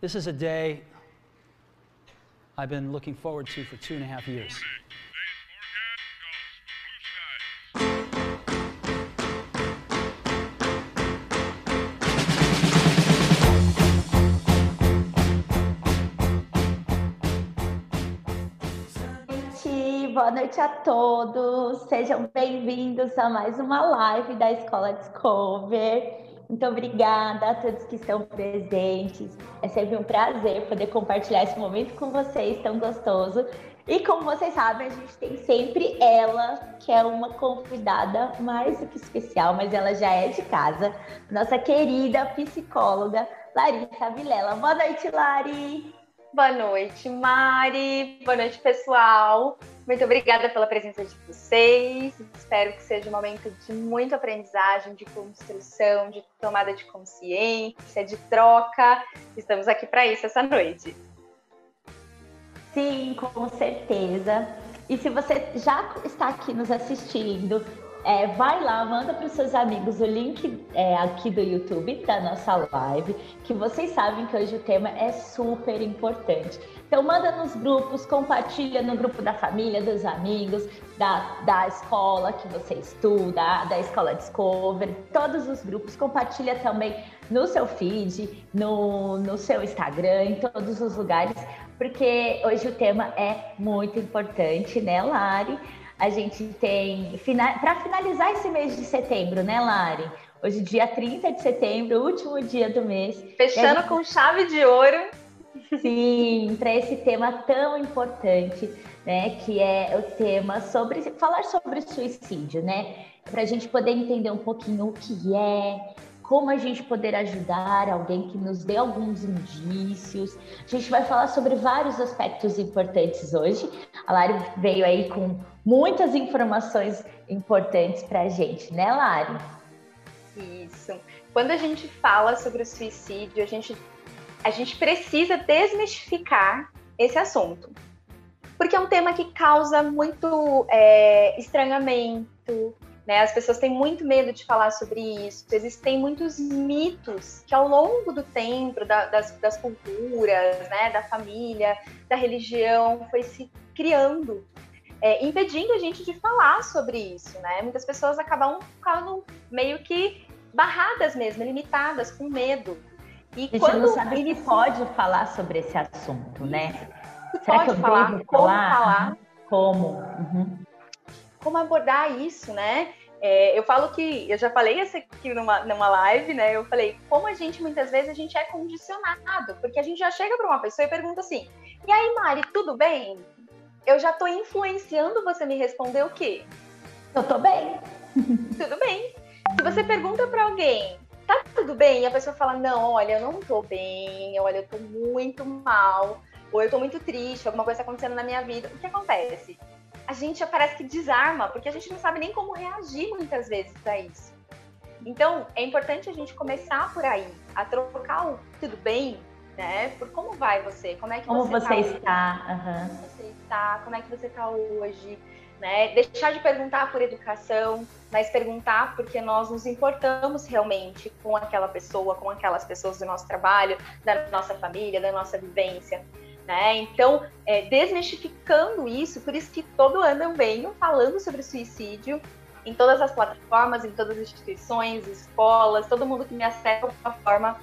This is a day I've been looking forward to for two and a half years. boa noite a todos. Sejam bem-vindos a mais uma live da Escola Discover. Muito obrigada a todos que estão presentes. É sempre um prazer poder compartilhar esse momento com vocês tão gostoso. E como vocês sabem, a gente tem sempre ela, que é uma convidada mais do que especial, mas ela já é de casa, nossa querida psicóloga Larissa Vilela. Boa noite, Lari! Boa noite, Mari. Boa noite, pessoal. Muito obrigada pela presença de vocês. Espero que seja um momento de muita aprendizagem, de construção, de tomada de consciência, de troca. Estamos aqui para isso essa noite. Sim, com certeza. E se você já está aqui nos assistindo, é, vai lá, manda para os seus amigos o link é, aqui do YouTube da nossa live, que vocês sabem que hoje o tema é super importante. Então manda nos grupos, compartilha no grupo da família, dos amigos, da, da escola que você estuda, da escola Discover, todos os grupos, compartilha também no seu feed, no, no seu Instagram, em todos os lugares, porque hoje o tema é muito importante, né, Lari? A gente tem, para finalizar esse mês de setembro, né, Lari? Hoje, dia 30 de setembro, último dia do mês. Fechando gente... com chave de ouro. Sim, para esse tema tão importante, né? Que é o tema sobre falar sobre suicídio, né? Para a gente poder entender um pouquinho o que é, como a gente poder ajudar alguém que nos dê alguns indícios. A gente vai falar sobre vários aspectos importantes hoje. A Lari veio aí com muitas informações importantes para a gente, né, Lari? Isso. Quando a gente fala sobre o suicídio, a gente, a gente precisa desmistificar esse assunto. Porque é um tema que causa muito é, estranhamento, né? As pessoas têm muito medo de falar sobre isso. Existem muitos mitos que, ao longo do tempo, da, das, das culturas, né, da família, da religião, foi se criando, é, impedindo a gente de falar sobre isso. Né? Muitas pessoas acabam ficando meio que barradas mesmo, limitadas, com medo. E a quando não sabe ele pode falar sobre esse assunto, né? Será pode que eu falar, devo como falar? falar? Como? Uhum. Como abordar isso, né? É, eu falo que, eu já falei isso aqui numa, numa live, né? Eu falei, como a gente, muitas vezes, a gente é condicionado, porque a gente já chega para uma pessoa e pergunta assim, e aí, Mari, tudo bem? Eu já tô influenciando você me responder o quê? Eu tô bem. tudo bem. Se você pergunta para alguém, tá tudo bem? E a pessoa fala, não, olha, eu não tô bem, olha, eu tô muito mal, ou eu tô muito triste, alguma coisa tá acontecendo na minha vida. O que acontece? A gente parece que desarma, porque a gente não sabe nem como reagir muitas vezes a isso. Então, é importante a gente começar por aí, a trocar o tudo bem, né? Por como vai você, como é que como você, você tá está, uhum. como você está, como é que você está hoje, né? Deixar de perguntar por educação, mas perguntar porque nós nos importamos realmente com aquela pessoa, com aquelas pessoas do nosso trabalho, da nossa família, da nossa vivência. Né? Então, é, desmistificando isso, por isso que todo ano eu venho falando sobre suicídio em todas as plataformas, em todas as instituições, escolas, todo mundo que me acessa de alguma forma,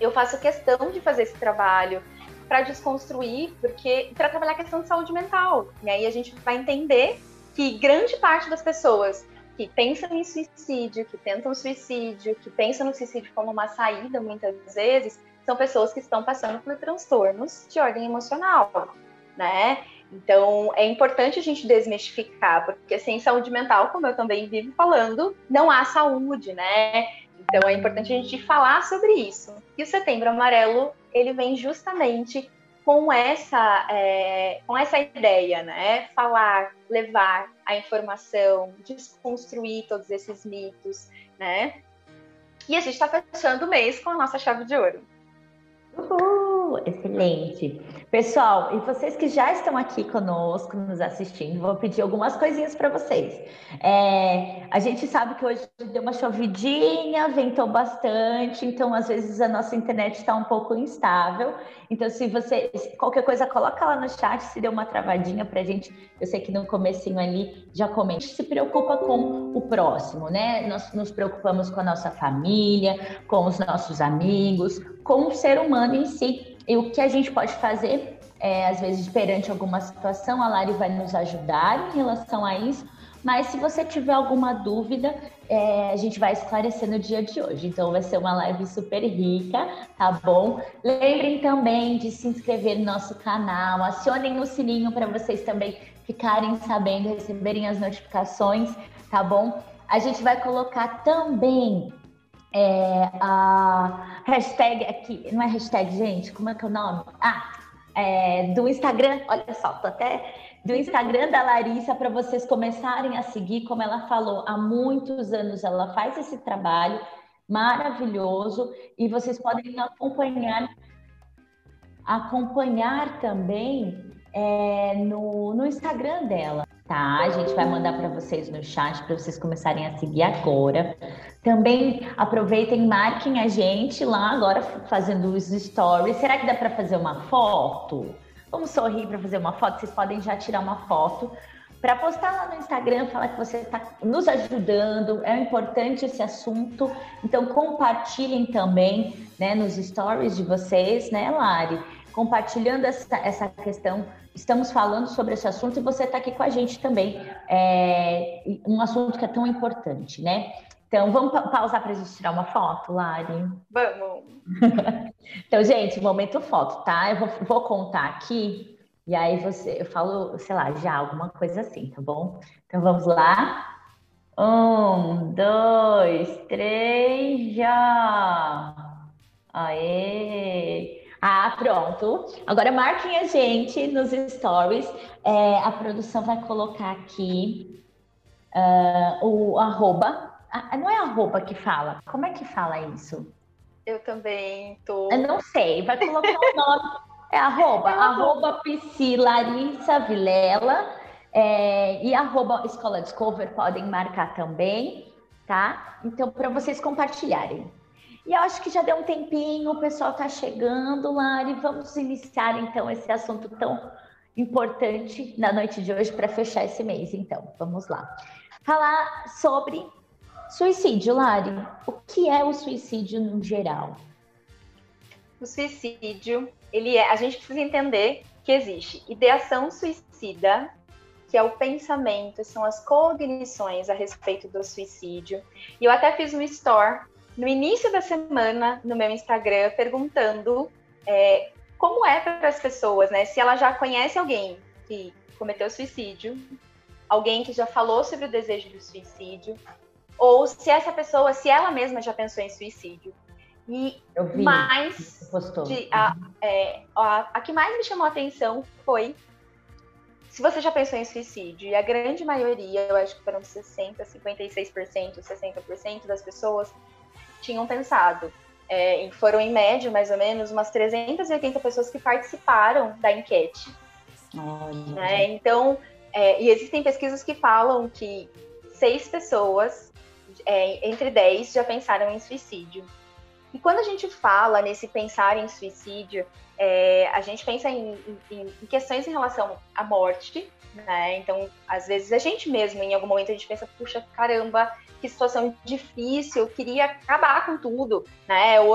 eu faço questão de fazer esse trabalho para desconstruir, porque para trabalhar a questão de saúde mental. E aí a gente vai entender que grande parte das pessoas que pensam em suicídio, que tentam suicídio, que pensam no suicídio como uma saída muitas vezes, são pessoas que estão passando por transtornos de ordem emocional, né? Então, é importante a gente desmistificar, porque sem saúde mental, como eu também vivo falando, não há saúde, né? Então, é importante a gente falar sobre isso. E o Setembro Amarelo, ele vem justamente com essa, é, com essa ideia, né? Falar, levar a informação, desconstruir todos esses mitos, né? E a gente está fechando o mês com a nossa chave de ouro. Excelente. Pessoal, e vocês que já estão aqui conosco, nos assistindo, vou pedir algumas coisinhas para vocês. É, a gente sabe que hoje deu uma chovidinha, ventou bastante, então às vezes a nossa internet está um pouco instável. Então, se você qualquer coisa, coloca lá no chat se deu uma travadinha para a gente. Eu sei que no comecinho ali já comente. Se preocupa com o próximo, né? Nós nos preocupamos com a nossa família, com os nossos amigos, com o ser humano em si. E o que a gente pode fazer, é, às vezes, perante alguma situação, a Lari vai nos ajudar em relação a isso. Mas se você tiver alguma dúvida, é, a gente vai esclarecer no dia de hoje. Então vai ser uma live super rica, tá bom? Lembrem também de se inscrever no nosso canal, acionem o sininho para vocês também ficarem sabendo, receberem as notificações, tá bom? A gente vai colocar também é, a hashtag aqui, não é hashtag, gente, como é que é o nome? Ah, é, do Instagram, olha só, tô até do Instagram da Larissa para vocês começarem a seguir, como ela falou, há muitos anos ela faz esse trabalho maravilhoso e vocês podem acompanhar acompanhar também é, no, no Instagram dela, tá? A gente vai mandar para vocês no chat para vocês começarem a seguir agora. Também aproveitem, marquem a gente lá agora fazendo os stories. Será que dá para fazer uma foto? Vamos sorrir para fazer uma foto. Vocês podem já tirar uma foto para postar lá no Instagram, falar que você está nos ajudando. É importante esse assunto. Então compartilhem também, né, nos stories de vocês, né, Lari? Compartilhando essa, essa questão. Estamos falando sobre esse assunto e você está aqui com a gente também. É um assunto que é tão importante, né? Então, vamos pausar para a gente tirar uma foto, Lari? Vamos! então, gente, momento foto, tá? Eu vou, vou, contar aqui e aí você, eu falo, sei lá, já alguma coisa assim, tá bom? Então, vamos lá. Um, dois, três, já! Aê! Ah, pronto. Agora marquem a gente nos stories. É, a produção vai colocar aqui uh, o arroba ah, não é arroba que fala. Como é que fala isso? Eu também tô. Eu não sei. Vai colocar o nome. É arroba. É arroba Larissa Vilela. É, e arroba Escola Discover podem marcar também, tá? Então, para vocês compartilharem. E acho que já deu um tempinho, o pessoal tá chegando, Lari. Vamos iniciar então esse assunto tão importante na noite de hoje para fechar esse mês. Então, vamos lá. Falar sobre Suicídio, Lari. O que é o suicídio no geral? O suicídio, ele é, a gente precisa entender que existe ideação suicida, que é o pensamento, são as cognições a respeito do suicídio. E eu até fiz um store no início da semana no meu Instagram perguntando é, como é para as pessoas, né? Se ela já conhece alguém que cometeu suicídio, alguém que já falou sobre o desejo do suicídio, ou se essa pessoa, se ela mesma já pensou em suicídio. E vi, mais de, a, é, a, a que mais me chamou a atenção foi se você já pensou em suicídio, e a grande maioria, eu acho que foram 60%, 56%, 60% das pessoas tinham pensado. É, foram, em média, mais ou menos, umas 380 pessoas que participaram da enquete. Né? Então, é, e existem pesquisas que falam que seis pessoas é, entre 10 já pensaram em suicídio. E quando a gente fala nesse pensar em suicídio, é, a gente pensa em, em, em, questões em relação à morte, né? Então, às vezes a gente mesmo, em algum momento, a gente pensa, puxa, caramba, que situação difícil, eu queria acabar com tudo, né? Ou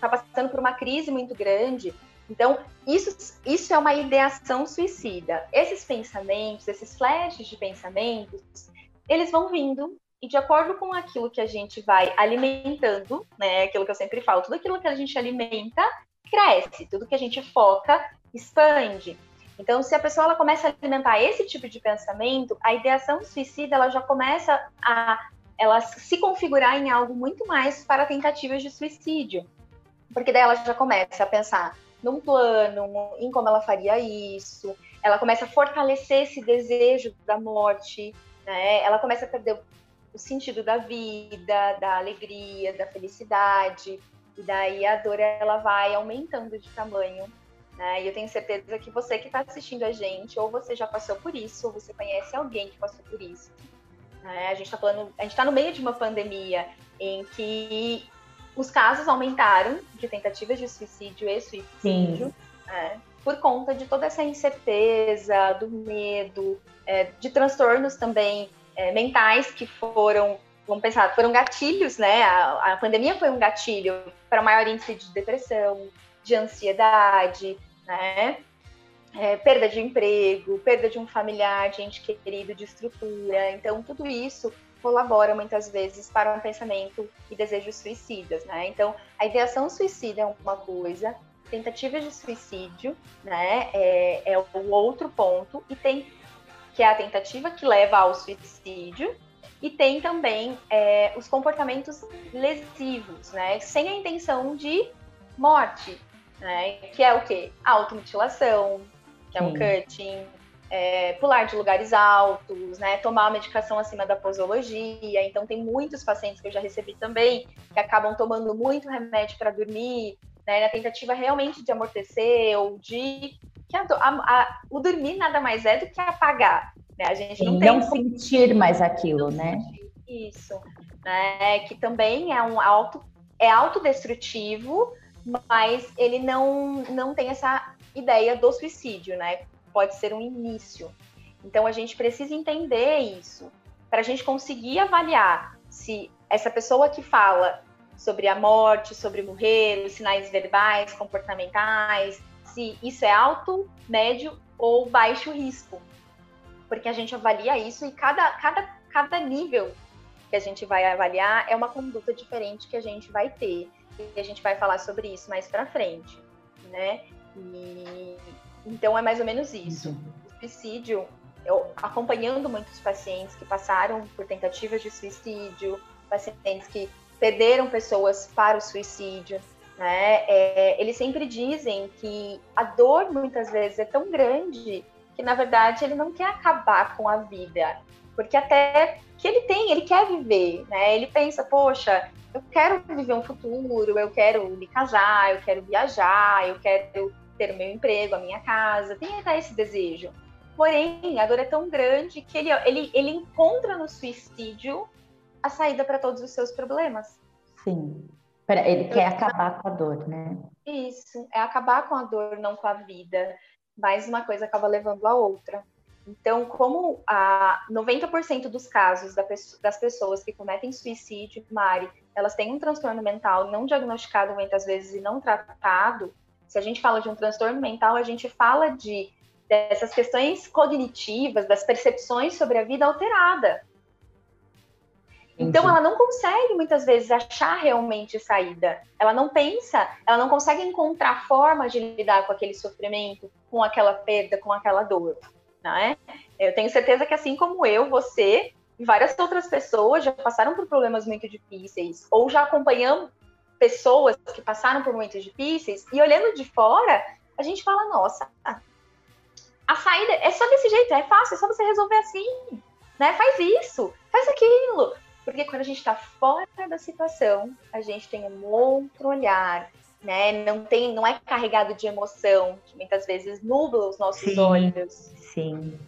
tá passando por uma crise muito grande. Então, isso, isso é uma ideação suicida. Esses pensamentos, esses flashes de pensamentos, eles vão vindo e de acordo com aquilo que a gente vai alimentando, né, aquilo que eu sempre falo, tudo aquilo que a gente alimenta cresce, tudo que a gente foca expande. Então, se a pessoa ela começa a alimentar esse tipo de pensamento, a ideação suicida ela já começa a ela se configurar em algo muito mais para tentativas de suicídio. Porque daí ela já começa a pensar num plano, em como ela faria isso, ela começa a fortalecer esse desejo da morte, né? Ela começa a perder o sentido da vida, da alegria, da felicidade. E daí a dor ela vai aumentando de tamanho. Né? E eu tenho certeza que você que está assistindo a gente, ou você já passou por isso, ou você conhece alguém que passou por isso. Né? A gente está falando, a gente está no meio de uma pandemia em que os casos aumentaram de tentativas de suicídio e suicídio, né? por conta de toda essa incerteza, do medo, é, de transtornos também é, mentais que foram, vamos pensar, foram gatilhos, né? A, a pandemia foi um gatilho para maior índice de depressão, de ansiedade, né? É, perda de emprego, perda de um familiar, de ente querido, de estrutura. Então, tudo isso colabora muitas vezes para um pensamento e desejos suicidas, né? Então, a ideação suicida é uma coisa, tentativa de suicídio, né, é, é o outro ponto, e tem que é a tentativa que leva ao suicídio, e tem também é, os comportamentos lesivos, né, sem a intenção de morte, né, que é o quê? A automutilação, que é um cutting, é, pular de lugares altos, né, tomar medicação acima da posologia. Então, tem muitos pacientes que eu já recebi também que acabam tomando muito remédio para dormir, né, na tentativa realmente de amortecer ou de. Que a, a, a, o dormir nada mais é do que apagar. Né? A gente não, tem não sentir mais aquilo, né? Isso. Né? Que também é um auto. É autodestrutivo, mas ele não, não tem essa ideia do suicídio, né? Pode ser um início. Então a gente precisa entender isso para a gente conseguir avaliar se essa pessoa que fala sobre a morte, sobre morrer, os sinais verbais, comportamentais, se isso é alto, médio ou baixo risco. Porque a gente avalia isso e cada, cada, cada nível que a gente vai avaliar é uma conduta diferente que a gente vai ter. E a gente vai falar sobre isso mais para frente, né? E, então é mais ou menos isso. O suicídio, eu acompanhando muitos pacientes que passaram por tentativas de suicídio, pacientes que perderam pessoas para o suicídio, né? É, eles sempre dizem que a dor muitas vezes é tão grande que na verdade ele não quer acabar com a vida, porque até que ele tem, ele quer viver, né? Ele pensa, poxa, eu quero viver um futuro, eu quero me casar, eu quero viajar, eu quero ter o meu emprego, a minha casa, tem até esse desejo. Porém, a dor é tão grande que ele, ele, ele encontra no suicídio a saída para todos os seus problemas. Sim. Ele quer acabar com a dor, né? Isso, é acabar com a dor, não com a vida. Mas uma coisa acaba levando a outra. Então, como a 90% dos casos das pessoas que cometem suicídio, Mari, elas têm um transtorno mental não diagnosticado muitas vezes e não tratado, se a gente fala de um transtorno mental, a gente fala de dessas questões cognitivas, das percepções sobre a vida alterada. Então ela não consegue muitas vezes achar realmente saída. Ela não pensa, ela não consegue encontrar forma de lidar com aquele sofrimento, com aquela perda, com aquela dor, né? Eu tenho certeza que assim como eu, você e várias outras pessoas já passaram por problemas muito difíceis ou já acompanhamos pessoas que passaram por momentos difíceis e olhando de fora, a gente fala, nossa, a saída é só desse jeito, é fácil, é só você resolver assim, né? Faz isso, faz aquilo. Porque quando a gente está fora da situação, a gente tem um outro olhar, né? Não tem, não é carregado de emoção, que muitas vezes nubla os nossos sim, olhos. Sim.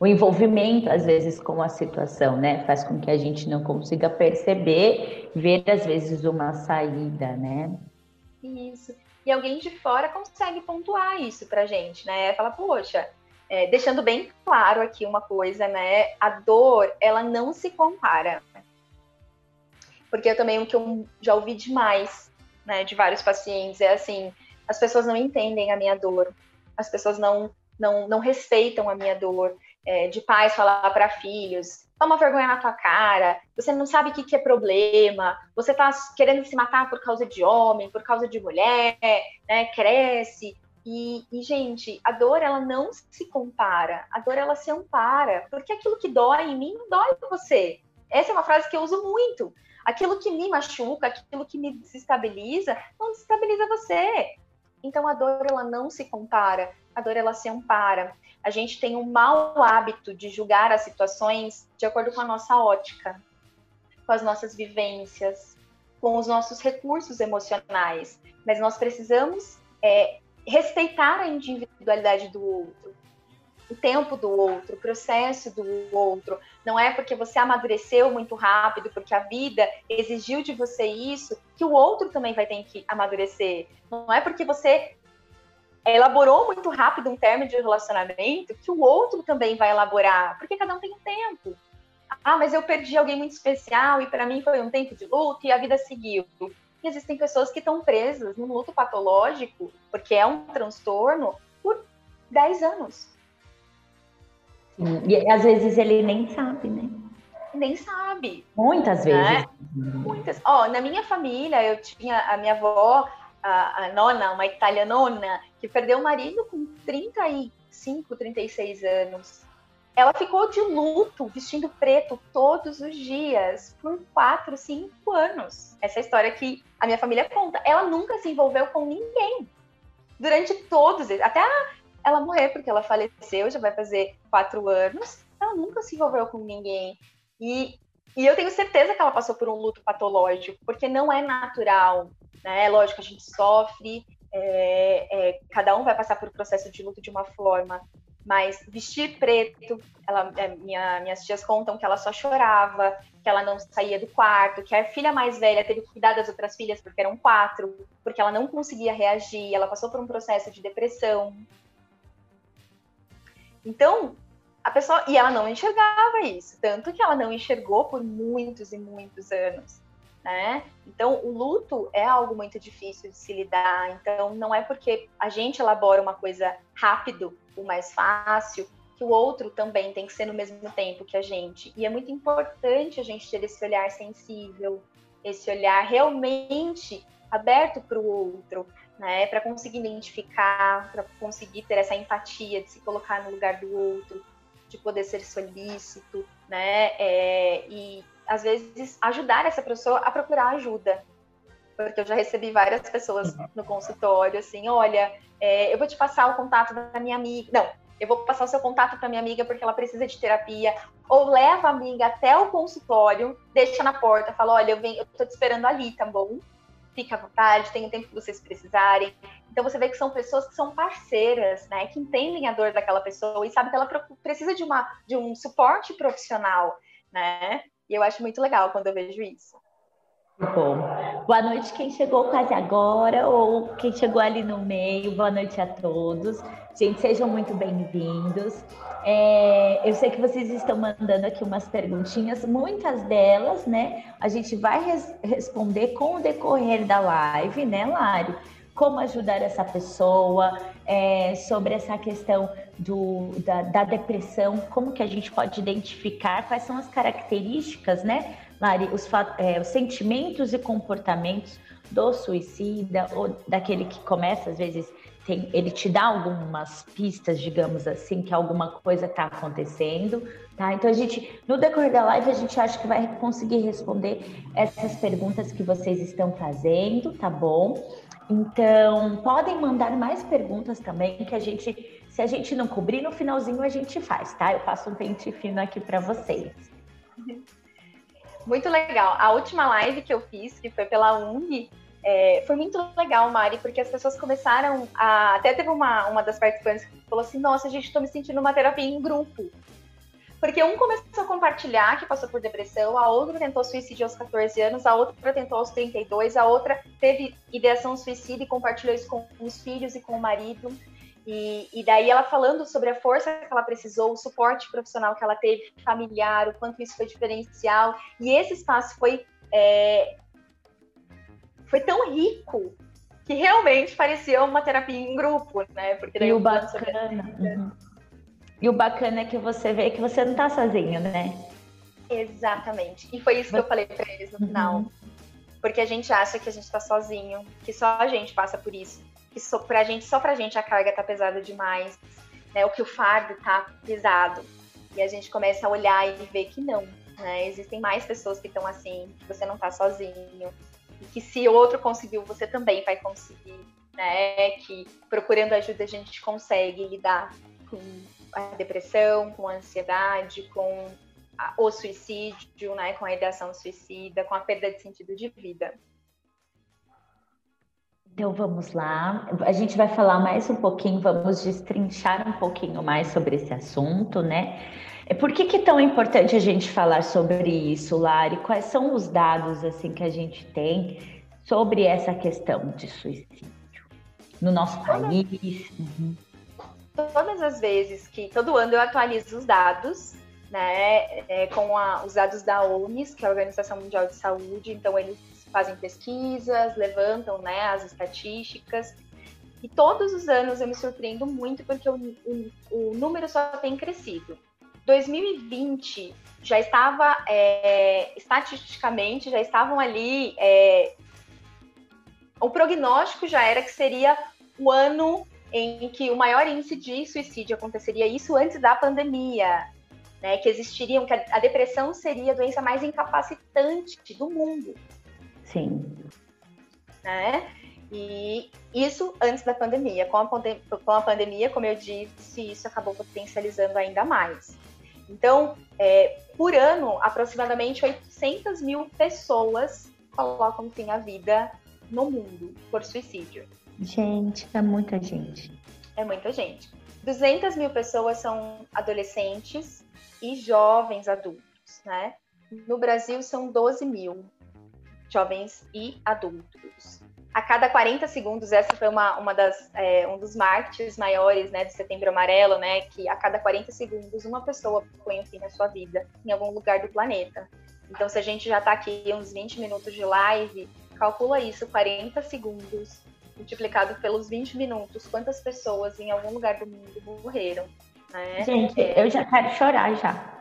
O envolvimento, às vezes, com a situação, né? Faz com que a gente não consiga perceber, ver, às vezes, uma saída, né? Isso. E alguém de fora consegue pontuar isso pra gente, né? Fala, poxa, é, deixando bem claro aqui uma coisa, né? A dor, ela não se compara. Porque eu também, o que eu já ouvi demais, né, de vários pacientes, é assim, as pessoas não entendem a minha dor, as pessoas não, não, não respeitam a minha dor, é, de pais falar para filhos, toma vergonha na tua cara, você não sabe o que, que é problema, você tá querendo se matar por causa de homem, por causa de mulher, né, cresce, e, e, gente, a dor ela não se compara, a dor ela se ampara, porque aquilo que dói em mim não dói em você. Essa é uma frase que eu uso muito. Aquilo que me machuca, aquilo que me desestabiliza, não desestabiliza você. Então a dor ela não se compara, a dor ela se ampara. A gente tem um mau hábito de julgar as situações de acordo com a nossa ótica, com as nossas vivências, com os nossos recursos emocionais, mas nós precisamos é, respeitar a individualidade do outro, o tempo do outro, o processo do outro. Não é porque você amadureceu muito rápido, porque a vida exigiu de você isso, que o outro também vai ter que amadurecer. Não é porque você elaborou muito rápido um término de relacionamento que o outro também vai elaborar, porque cada um tem um tempo. Ah, mas eu perdi alguém muito especial e para mim foi um tempo de luto e a vida seguiu. E existem pessoas que estão presas num luto patológico, porque é um transtorno, por 10 anos. E às vezes ele nem sabe, né? Nem sabe. Muitas vezes. Né? Muitas. Ó, oh, na minha família, eu tinha a minha avó, a, a nona, uma italianona, que perdeu o marido com 35, 36 anos. Ela ficou de luto, vestindo preto todos os dias, por 4, 5 anos. Essa é história que a minha família conta. Ela nunca se envolveu com ninguém. Durante todos, até ela morrer, porque ela faleceu, já vai fazer quatro anos. Ela nunca se envolveu com ninguém. E, e eu tenho certeza que ela passou por um luto patológico, porque não é natural. Né? Lógico, a gente sofre, é, é, cada um vai passar por um processo de luto de uma forma, mas vestir preto, ela, é, minha, minhas tias contam que ela só chorava, que ela não saía do quarto, que a filha mais velha teve que cuidar das outras filhas porque eram quatro, porque ela não conseguia reagir, ela passou por um processo de depressão. Então, a pessoa. E ela não enxergava isso, tanto que ela não enxergou por muitos e muitos anos. Né? Então, o luto é algo muito difícil de se lidar. Então, não é porque a gente elabora uma coisa rápido, o mais fácil, que o outro também tem que ser no mesmo tempo que a gente. E é muito importante a gente ter esse olhar sensível, esse olhar realmente aberto para o outro, né? Para conseguir identificar, para conseguir ter essa empatia de se colocar no lugar do outro, de poder ser solícito, né? É, e às vezes, ajudar essa pessoa a procurar ajuda. Porque eu já recebi várias pessoas no consultório, assim, olha, é, eu vou te passar o contato da minha amiga. Não, eu vou passar o seu contato para minha amiga porque ela precisa de terapia. Ou leva a amiga até o consultório, deixa na porta, fala, olha, eu, venho, eu tô te esperando ali, tá bom? Fica à vontade, tem o tempo que vocês precisarem. Então você vê que são pessoas que são parceiras, né? Que entendem a dor daquela pessoa e sabem que ela precisa de, uma, de um suporte profissional, né? E eu acho muito legal quando eu vejo isso. Bom, boa noite quem chegou quase agora ou quem chegou ali no meio. Boa noite a todos. Gente, sejam muito bem-vindos. É, eu sei que vocês estão mandando aqui umas perguntinhas, muitas delas, né? A gente vai res responder com o decorrer da live, né, Lari? Como ajudar essa pessoa, é, sobre essa questão do, da, da, depressão, como que a gente pode identificar quais são as características, né, Lari, os, é, os sentimentos e comportamentos do suicida ou daquele que começa, às vezes, tem, ele te dá algumas pistas, digamos assim, que alguma coisa está acontecendo, tá? Então a gente, no decorrer da live, a gente acha que vai conseguir responder essas perguntas que vocês estão fazendo, tá bom? Então, podem mandar mais perguntas também, que a gente, se a gente não cobrir, no finalzinho a gente faz, tá? Eu faço um pente fino aqui para vocês. Muito legal. A última live que eu fiz, que foi pela UNG, é, foi muito legal, Mari, porque as pessoas começaram a. Até teve uma, uma das participantes que falou assim: Nossa, gente, estou me sentindo uma terapia em grupo. Porque um começou a compartilhar que passou por depressão, a outra tentou suicídio aos 14 anos, a outra tentou aos 32, a outra teve ideação suicida e compartilhou isso com os filhos e com o marido. E, e, daí ela falando sobre a força que ela precisou, o suporte profissional que ela teve, familiar, o quanto isso foi diferencial. E esse espaço foi, é, foi tão rico que realmente parecia uma terapia em grupo, né? Porque daí e o bacana. Uhum. E o bacana é que você vê que você não tá sozinho, né? Exatamente. E foi isso que eu falei para eles no final. Uhum. Porque a gente acha que a gente tá sozinho, que só a gente passa por isso. Que só pra gente, só pra gente a carga tá pesada demais, né? O que o fardo tá pesado. E a gente começa a olhar e ver que não, né? Existem mais pessoas que estão assim, que você não tá sozinho. E que se outro conseguiu, você também vai conseguir, né? Que procurando ajuda a gente consegue lidar com a depressão, com a ansiedade, com a, o suicídio, né, com a ideação suicida, com a perda de sentido de vida. Então vamos lá. A gente vai falar mais um pouquinho, vamos destrinchar um pouquinho mais sobre esse assunto, né? É, por que, que é tão importante a gente falar sobre isso, Lari? Quais são os dados assim que a gente tem sobre essa questão de suicídio no nosso país? Uhum. Todas as vezes que todo ano eu atualizo os dados, né, é, com a, os dados da OMS, que é a Organização Mundial de Saúde, então eles fazem pesquisas, levantam né, as estatísticas. E todos os anos eu me surpreendo muito porque o, o, o número só tem crescido. 2020 já estava, é, estatisticamente, já estavam ali. É, o prognóstico já era que seria o ano em que o maior índice de suicídio aconteceria, isso antes da pandemia, né? Que existiriam, que a, depressão seria a doença mais incapacitante do mundo. Sim. Né? E isso antes da pandemia. Com a, com a pandemia, como eu disse, isso acabou potencializando ainda mais. Então, é, por ano, aproximadamente 800 mil pessoas colocam fim à vida no mundo por suicídio. Gente, é muita gente. É muita gente. 200 mil pessoas são adolescentes e jovens adultos, né? No Brasil são 12 mil jovens e adultos a cada 40 segundos, essa foi uma, uma das, é, um dos marketing maiores né, do Setembro Amarelo, né, que a cada 40 segundos uma pessoa põe um fim na sua vida em algum lugar do planeta. Então, se a gente já está aqui uns 20 minutos de live, calcula isso, 40 segundos multiplicado pelos 20 minutos, quantas pessoas em algum lugar do mundo morreram. Né? Gente, é... eu já quero chorar já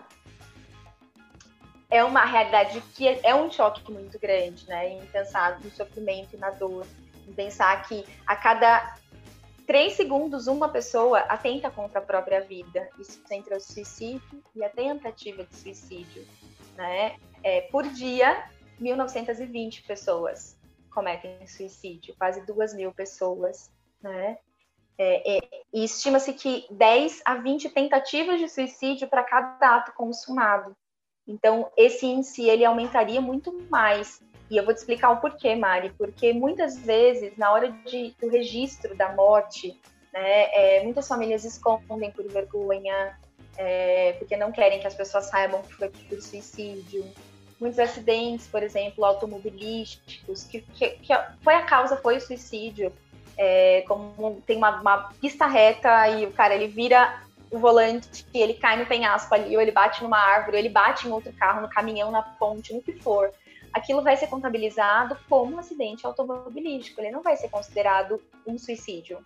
é uma realidade que é, é um choque muito grande, né? Em pensar no sofrimento e na dor, em pensar que a cada três segundos uma pessoa atenta contra a própria vida. Isso entre o suicídio e a tentativa de suicídio, né? É, por dia, 1.920 pessoas cometem suicídio, quase duas mil pessoas, né? É, é, e estima-se que 10 a 20 tentativas de suicídio para cada ato consumado. Então, esse índice ele aumentaria muito mais. E eu vou te explicar o porquê, Mari. Porque muitas vezes, na hora de, do registro da morte, né, é, muitas famílias escondem por vergonha, é, porque não querem que as pessoas saibam que foi por suicídio. Muitos acidentes, por exemplo, automobilísticos, que, que, que foi a causa, foi o suicídio. É, como tem uma, uma pista reta e o cara ele vira o volante, ele cai no penhasco ali, ou ele bate numa árvore, ou ele bate em outro carro, no caminhão, na ponte, no que for, aquilo vai ser contabilizado como um acidente automobilístico, ele não vai ser considerado um suicídio.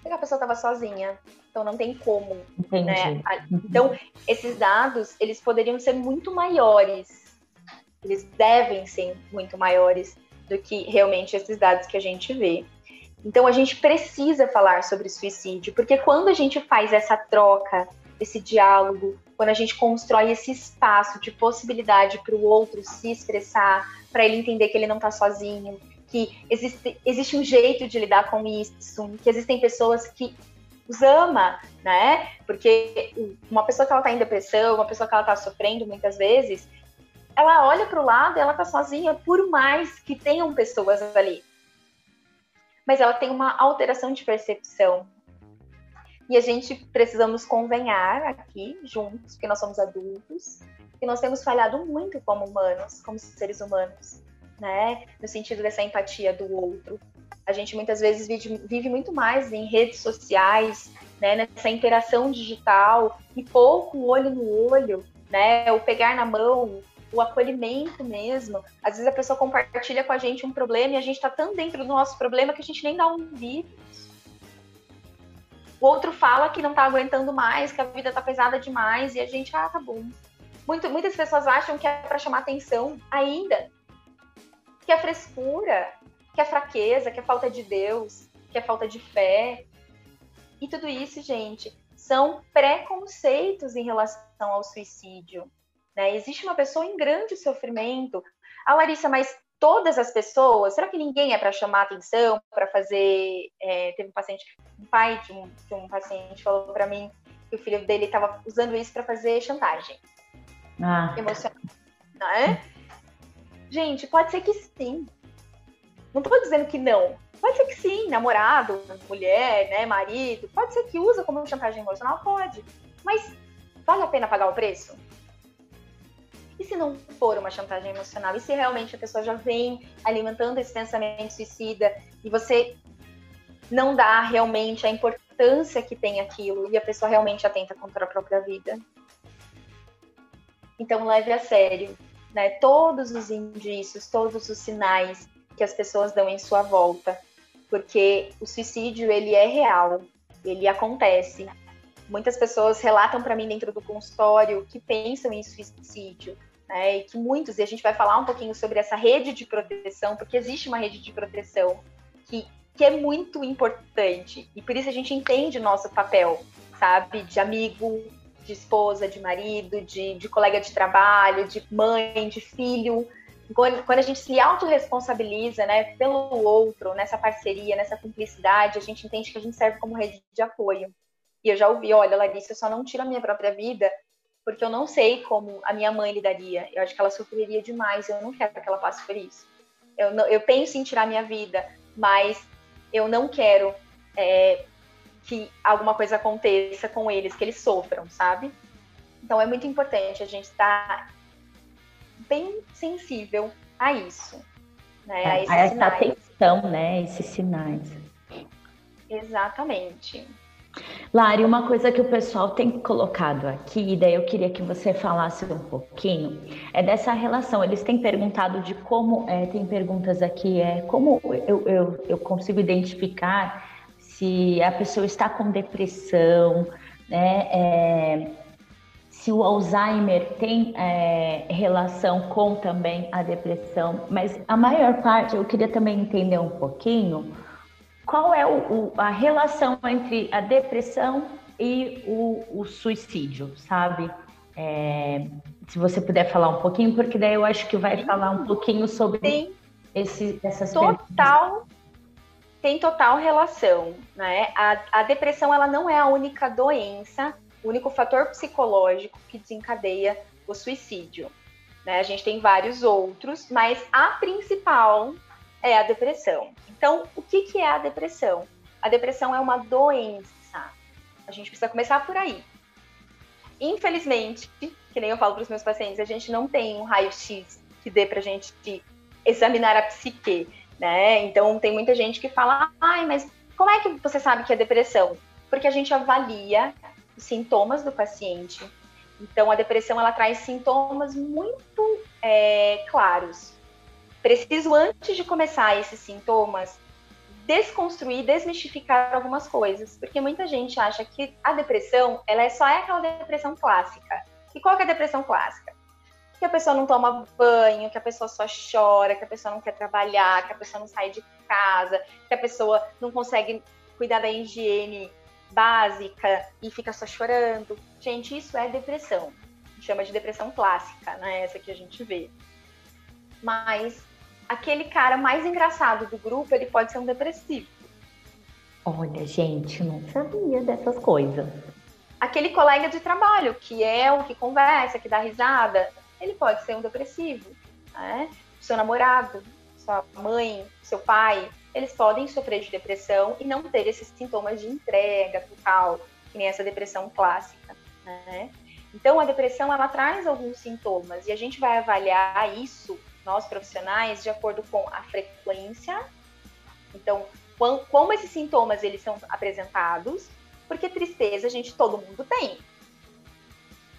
Porque a pessoa estava sozinha, então não tem como. Entendi. Né? Então, esses dados, eles poderiam ser muito maiores, eles devem ser muito maiores do que realmente esses dados que a gente vê. Então a gente precisa falar sobre suicídio, porque quando a gente faz essa troca, esse diálogo, quando a gente constrói esse espaço de possibilidade para o outro se expressar, para ele entender que ele não está sozinho, que existe, existe um jeito de lidar com isso, que existem pessoas que os ama, né? Porque uma pessoa que ela tá em depressão, uma pessoa que ela tá sofrendo muitas vezes, ela olha para o lado e ela tá sozinha, por mais que tenham pessoas ali mas ela tem uma alteração de percepção. E a gente precisamos convenhar aqui, juntos, que nós somos adultos, que nós temos falhado muito como humanos, como seres humanos, né? No sentido dessa empatia do outro. A gente muitas vezes vive, vive muito mais em redes sociais, né? Nessa interação digital e pouco olho no olho, né? O pegar na mão, o acolhimento mesmo. Às vezes a pessoa compartilha com a gente um problema e a gente está tão dentro do nosso problema que a gente nem dá um ouvido. O outro fala que não está aguentando mais, que a vida está pesada demais e a gente, ah, tá bom. Muito, muitas pessoas acham que é para chamar atenção ainda. Que é frescura, que é fraqueza, que é falta de Deus, que é falta de fé. E tudo isso, gente, são preconceitos em relação ao suicídio. Né? Existe uma pessoa em grande sofrimento. Ah, Larissa, mas todas as pessoas, será que ninguém é para chamar atenção, para fazer. É, teve um paciente, um pai de um, de um paciente falou para mim que o filho dele estava usando isso para fazer chantagem ah. emocional. Não é? Gente, pode ser que sim. Não estou dizendo que não. Pode ser que sim, namorado, mulher, né, marido, pode ser que usa como chantagem emocional, pode. Mas vale a pena pagar o preço? E se não for uma chantagem emocional? E se realmente a pessoa já vem alimentando esse pensamento suicida e você não dá realmente a importância que tem aquilo e a pessoa realmente atenta contra a própria vida? Então leve a sério, né? Todos os indícios, todos os sinais que as pessoas dão em sua volta, porque o suicídio ele é real, ele acontece. Muitas pessoas relatam para mim dentro do consultório que pensam em suicídio, né? E que muitos, e a gente vai falar um pouquinho sobre essa rede de proteção, porque existe uma rede de proteção que, que é muito importante, e por isso a gente entende nosso papel, sabe? De amigo, de esposa, de marido, de, de colega de trabalho, de mãe, de filho. Quando, quando a gente se autorresponsabiliza né, pelo outro, nessa parceria, nessa cumplicidade, a gente entende que a gente serve como rede de apoio. E eu já ouvi, olha, Larissa, eu só não tiro a minha própria vida porque eu não sei como a minha mãe lidaria. Eu acho que ela sofreria demais, eu não quero que ela passe por isso. Eu, não, eu penso em tirar minha vida, mas eu não quero é, que alguma coisa aconteça com eles, que eles sofram, sabe? Então é muito importante a gente estar bem sensível a isso. Né? A, a essa atenção, né? Esses sinais. Exatamente. Lari, uma coisa que o pessoal tem colocado aqui, e daí eu queria que você falasse um pouquinho, é dessa relação. Eles têm perguntado de como, é, tem perguntas aqui, é como eu, eu, eu consigo identificar se a pessoa está com depressão, né? É, se o Alzheimer tem é, relação com também a depressão, mas a maior parte eu queria também entender um pouquinho qual é o, o, a relação entre a depressão e o, o suicídio, sabe? É, se você puder falar um pouquinho, porque daí eu acho que vai Sim. falar um pouquinho sobre esse, essas Total perguntas tem total relação, né? A, a depressão ela não é a única doença, o único fator psicológico que desencadeia o suicídio. Né? A gente tem vários outros, mas a principal é a depressão. Então, o que, que é a depressão? A depressão é uma doença. A gente precisa começar por aí. Infelizmente, que nem eu falo para os meus pacientes, a gente não tem um raio-x que dê para a gente examinar a psique né? Então tem muita gente que fala, ai, mas como é que você sabe que é depressão? Porque a gente avalia os sintomas do paciente. Então a depressão ela traz sintomas muito é, claros. Preciso antes de começar esses sintomas desconstruir, desmistificar algumas coisas, porque muita gente acha que a depressão ela é só aquela depressão clássica. E qual é a depressão clássica? que a pessoa não toma banho, que a pessoa só chora, que a pessoa não quer trabalhar, que a pessoa não sai de casa, que a pessoa não consegue cuidar da higiene básica e fica só chorando. Gente, isso é depressão. Chama de depressão clássica, né? Essa que a gente vê. Mas aquele cara mais engraçado do grupo, ele pode ser um depressivo. Olha, gente, não sabia dessas coisas. Aquele colega de trabalho, que é o que conversa, que dá risada, ele pode ser um depressivo, né? Seu namorado, sua mãe, seu pai, eles podem sofrer de depressão e não ter esses sintomas de entrega total, que nem essa depressão clássica, né? Então, a depressão, ela traz alguns sintomas e a gente vai avaliar isso, nós profissionais, de acordo com a frequência. Então, como esses sintomas, eles são apresentados, porque tristeza, a gente, todo mundo tem,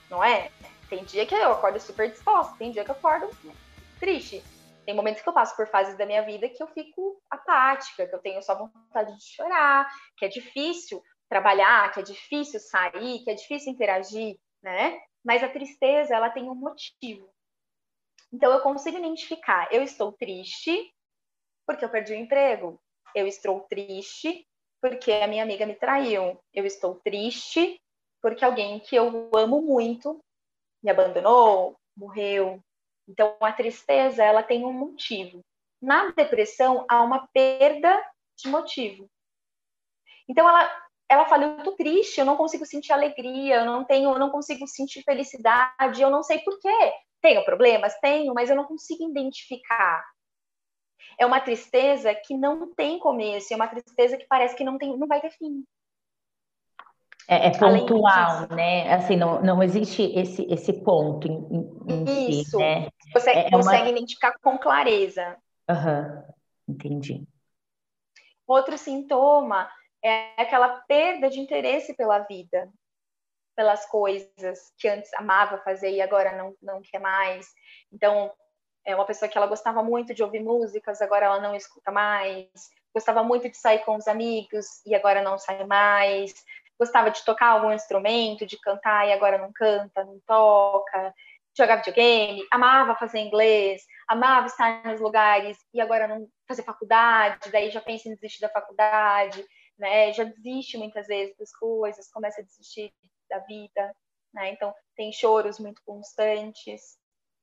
não é? Tem dia que eu acordo super disposta, tem dia que eu acordo triste. Tem momentos que eu passo por fases da minha vida que eu fico apática, que eu tenho só vontade de chorar, que é difícil trabalhar, que é difícil sair, que é difícil interagir, né? Mas a tristeza, ela tem um motivo. Então eu consigo identificar, eu estou triste porque eu perdi o emprego. Eu estou triste porque a minha amiga me traiu. Eu estou triste porque alguém que eu amo muito me abandonou, morreu. Então, a tristeza, ela tem um motivo. Na depressão, há uma perda de motivo. Então, ela, ela fala, eu tô triste, eu não consigo sentir alegria, eu não tenho, eu não consigo sentir felicidade, eu não sei por quê. Tenho problemas? Tenho, mas eu não consigo identificar. É uma tristeza que não tem começo, é uma tristeza que parece que não, tem, não vai ter fim. É, é pontual, né? Assim, não, não existe esse, esse ponto em, em Isso. Si, né? Você é, consegue uma... identificar com clareza. Uhum. entendi. Outro sintoma é aquela perda de interesse pela vida, pelas coisas que antes amava fazer e agora não, não quer mais. Então, é uma pessoa que ela gostava muito de ouvir músicas, agora ela não escuta mais. Gostava muito de sair com os amigos e agora não sai mais. Gostava de tocar algum instrumento, de cantar e agora não canta, não toca. Jogar videogame, amava fazer inglês, amava estar nos lugares e agora não fazer faculdade, daí já pensa em desistir da faculdade, né? Já desiste muitas vezes das coisas, começa a desistir da vida, né? Então tem choros muito constantes.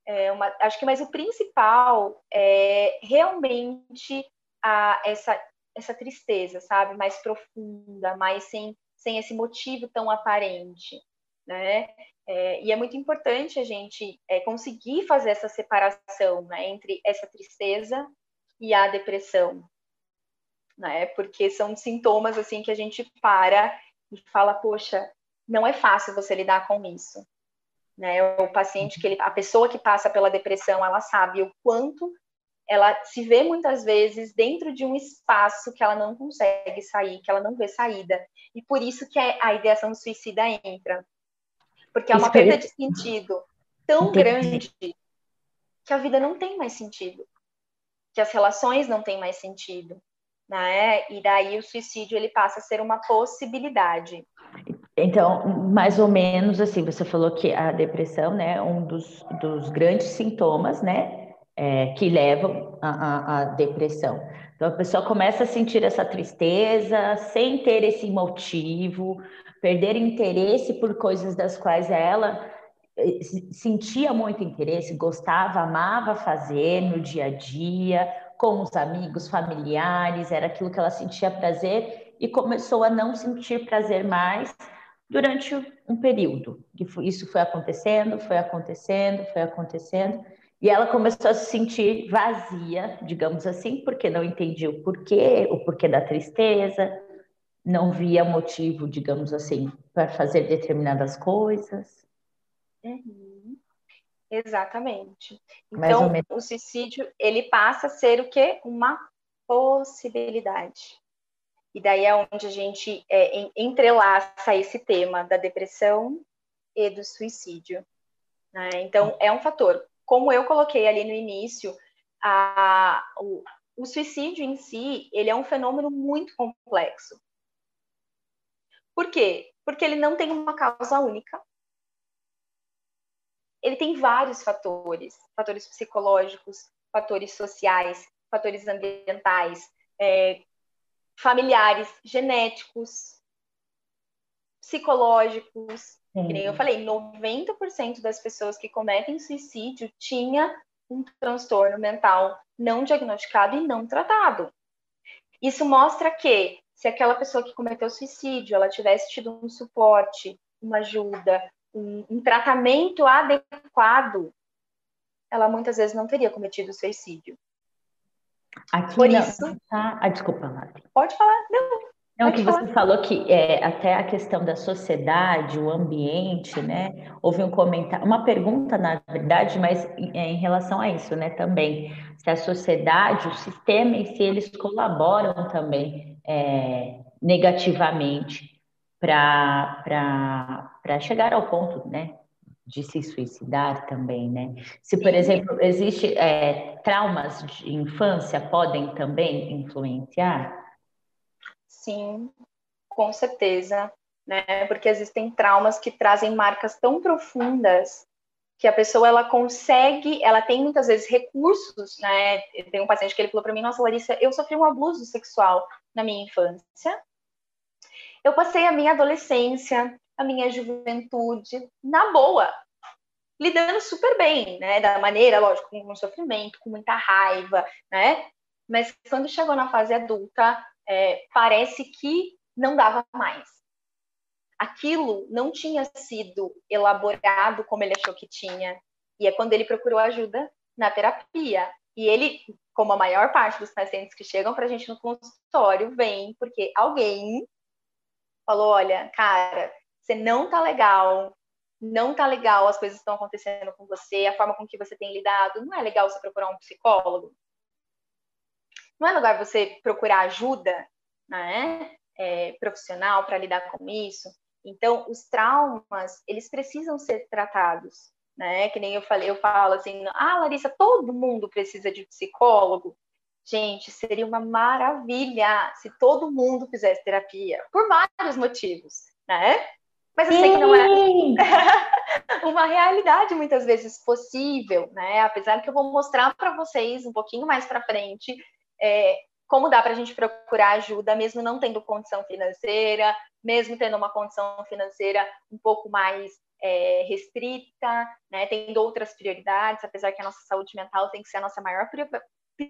É uma, acho que mais o principal é realmente a, essa, essa tristeza, sabe? Mais profunda, mais sem, sem esse motivo tão aparente, né? É, e é muito importante a gente é, conseguir fazer essa separação né, entre essa tristeza e a depressão, né? Porque são sintomas assim que a gente para e fala, poxa, não é fácil você lidar com isso, né? O paciente que ele, a pessoa que passa pela depressão, ela sabe o quanto ela se vê muitas vezes dentro de um espaço que ela não consegue sair, que ela não vê saída. E por isso que a ideação suicida entra. Porque é uma perda de sentido tão grande que a vida não tem mais sentido. Que as relações não têm mais sentido. Né? E daí o suicídio ele passa a ser uma possibilidade. Então, mais ou menos assim, você falou que a depressão, né, um dos, dos grandes sintomas, né, é, que levam à depressão. Então, a pessoa começa a sentir essa tristeza sem ter esse motivo, perder interesse por coisas das quais ela eh, sentia muito interesse, gostava, amava fazer no dia a dia, com os amigos, familiares, era aquilo que ela sentia prazer e começou a não sentir prazer mais durante um período. Isso foi acontecendo, foi acontecendo, foi acontecendo, e ela começou a se sentir vazia, digamos assim, porque não entendia o porquê, o porquê da tristeza, não via motivo, digamos assim, para fazer determinadas coisas. Uhum. Exatamente. Então, o suicídio ele passa a ser o quê? Uma possibilidade. E daí é onde a gente é, entrelaça esse tema da depressão e do suicídio. Né? Então, é um fator. Como eu coloquei ali no início, a, o, o suicídio em si, ele é um fenômeno muito complexo. Por quê? Porque ele não tem uma causa única. Ele tem vários fatores, fatores psicológicos, fatores sociais, fatores ambientais, é, familiares, genéticos, psicológicos. Nem eu falei, 90% das pessoas que cometem suicídio tinha um transtorno mental não diagnosticado e não tratado. Isso mostra que se aquela pessoa que cometeu suicídio ela tivesse tido um suporte, uma ajuda, um, um tratamento adequado, ela muitas vezes não teria cometido suicídio. Aqui Por não, isso. Tá... Ah, desculpa, Madre. Pode falar. Não. Não, que você falou que é, até a questão da sociedade, o ambiente, né? Houve um comentário, uma pergunta, na verdade, mas em, é, em relação a isso, né? Também, se a sociedade, o sistema em si, eles colaboram também é, negativamente para chegar ao ponto, né? De se suicidar também, né? Se, por exemplo, existe é, traumas de infância podem também influenciar? Sim, com certeza, né? Porque existem traumas que trazem marcas tão profundas que a pessoa ela consegue, ela tem muitas vezes recursos, né? Tem um paciente que ele falou para mim, nossa Larissa, eu sofri um abuso sexual na minha infância. Eu passei a minha adolescência a minha juventude na boa, lidando super bem, né? Da maneira, lógico, com sofrimento, com muita raiva, né? Mas quando chegou na fase adulta, é, parece que não dava mais. Aquilo não tinha sido elaborado como ele achou que tinha. E é quando ele procurou ajuda na terapia. E ele, como a maior parte dos pacientes que chegam para a gente no consultório, vem porque alguém falou: olha, cara, você não tá legal, não tá legal, as coisas estão acontecendo com você, a forma com que você tem lidado, não é legal você procurar um psicólogo? Não é legal você procurar ajuda, né? É, profissional para lidar com isso? Então, os traumas, eles precisam ser tratados, né? Que nem eu falei, eu falo assim, ah, Larissa, todo mundo precisa de psicólogo. Gente, seria uma maravilha se todo mundo fizesse terapia, por vários motivos, né? Mas eu sei que não é uma realidade muitas vezes possível, né? Apesar que eu vou mostrar para vocês um pouquinho mais para frente é, como dá para a gente procurar ajuda, mesmo não tendo condição financeira, mesmo tendo uma condição financeira um pouco mais é, restrita, né, tendo outras prioridades, apesar que a nossa saúde mental tem que ser a nossa maior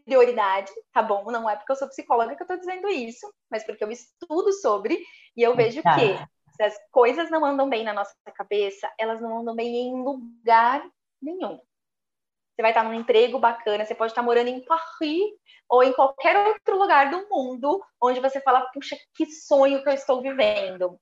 prioridade, tá bom? Não é porque eu sou psicóloga que eu estou dizendo isso, mas porque eu estudo sobre e eu vejo tá. que se as coisas não andam bem na nossa cabeça, elas não andam bem em lugar nenhum. Você vai estar num emprego bacana, você pode estar morando em Paris ou em qualquer outro lugar do mundo onde você fala, puxa, que sonho que eu estou vivendo.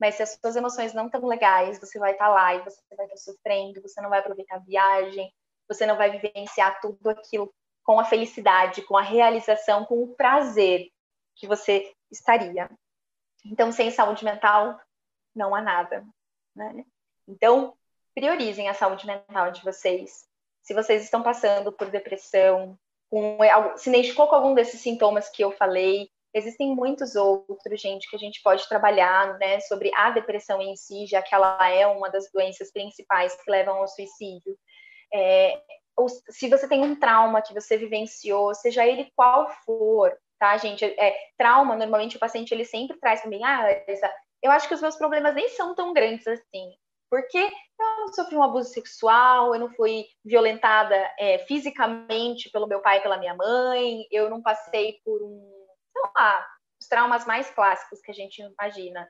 Mas se as suas emoções não estão legais, você vai estar lá e você vai estar sofrendo, você não vai aproveitar a viagem, você não vai vivenciar tudo aquilo com a felicidade, com a realização, com o prazer que você estaria. Então, sem saúde mental, não há nada. Né? Então, priorizem a saúde mental de vocês se vocês estão passando por depressão, com, é, se identificou com algum desses sintomas que eu falei, existem muitos outros, gente, que a gente pode trabalhar, né, sobre a depressão em si, já que ela é uma das doenças principais que levam ao suicídio. É, ou se você tem um trauma que você vivenciou, seja ele qual for, tá, gente? É, trauma, normalmente o paciente ele sempre traz para mim, ah, eu acho que os meus problemas nem são tão grandes assim. Porque eu não sofri um abuso sexual, eu não fui violentada é, fisicamente pelo meu pai e pela minha mãe, eu não passei por um, sei lá, os traumas mais clássicos que a gente imagina.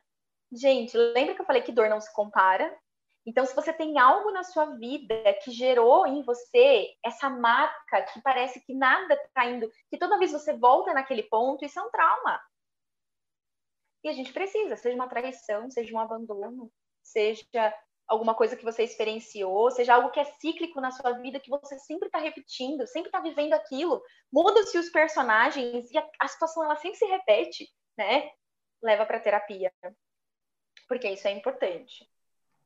Gente, lembra que eu falei que dor não se compara? Então, se você tem algo na sua vida que gerou em você essa marca que parece que nada está indo, que toda vez você volta naquele ponto, isso é um trauma. E a gente precisa, seja uma traição, seja um abandono, seja alguma coisa que você experienciou, seja algo que é cíclico na sua vida, que você sempre está repetindo, sempre está vivendo aquilo. Muda-se os personagens e a, a, situação ela sempre se repete, né? Leva para terapia. Porque isso é importante.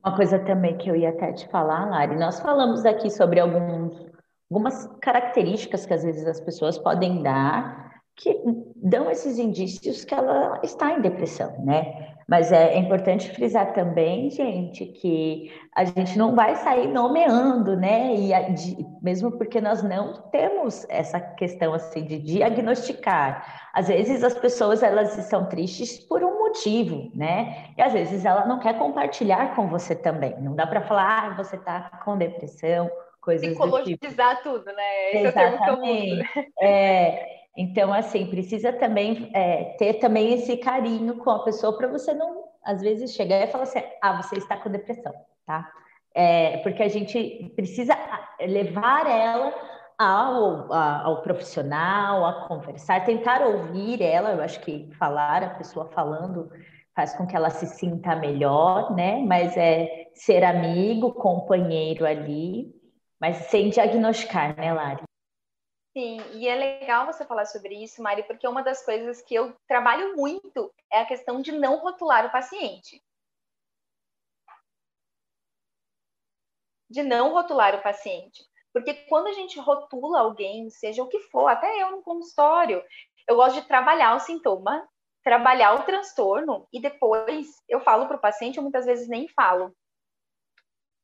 Uma coisa também que eu ia até te falar, Lari, nós falamos aqui sobre alguns, algumas características que às vezes as pessoas podem dar que dão esses indícios que ela está em depressão, né? Mas é, importante frisar também, gente, que a gente não vai sair nomeando, né? E de, mesmo porque nós não temos essa questão assim de diagnosticar. Às vezes as pessoas elas estão tristes por um motivo, né? E às vezes ela não quer compartilhar com você também. Não dá para falar, ah, você está com depressão, coisas Psicologizar do tipo. tudo, né? Esse Exatamente. é eu uso. É, então, assim, precisa também é, ter também esse carinho com a pessoa para você não, às vezes, chegar e falar assim, ah, você está com depressão, tá? É, porque a gente precisa levar ela ao, ao profissional, a conversar, tentar ouvir ela, eu acho que falar, a pessoa falando faz com que ela se sinta melhor, né? Mas é ser amigo, companheiro ali, mas sem diagnosticar, né, Lari? Sim, e é legal você falar sobre isso, Mari, porque uma das coisas que eu trabalho muito é a questão de não rotular o paciente. De não rotular o paciente. Porque quando a gente rotula alguém, seja o que for, até eu no consultório, eu gosto de trabalhar o sintoma, trabalhar o transtorno e depois eu falo para o paciente, eu muitas vezes nem falo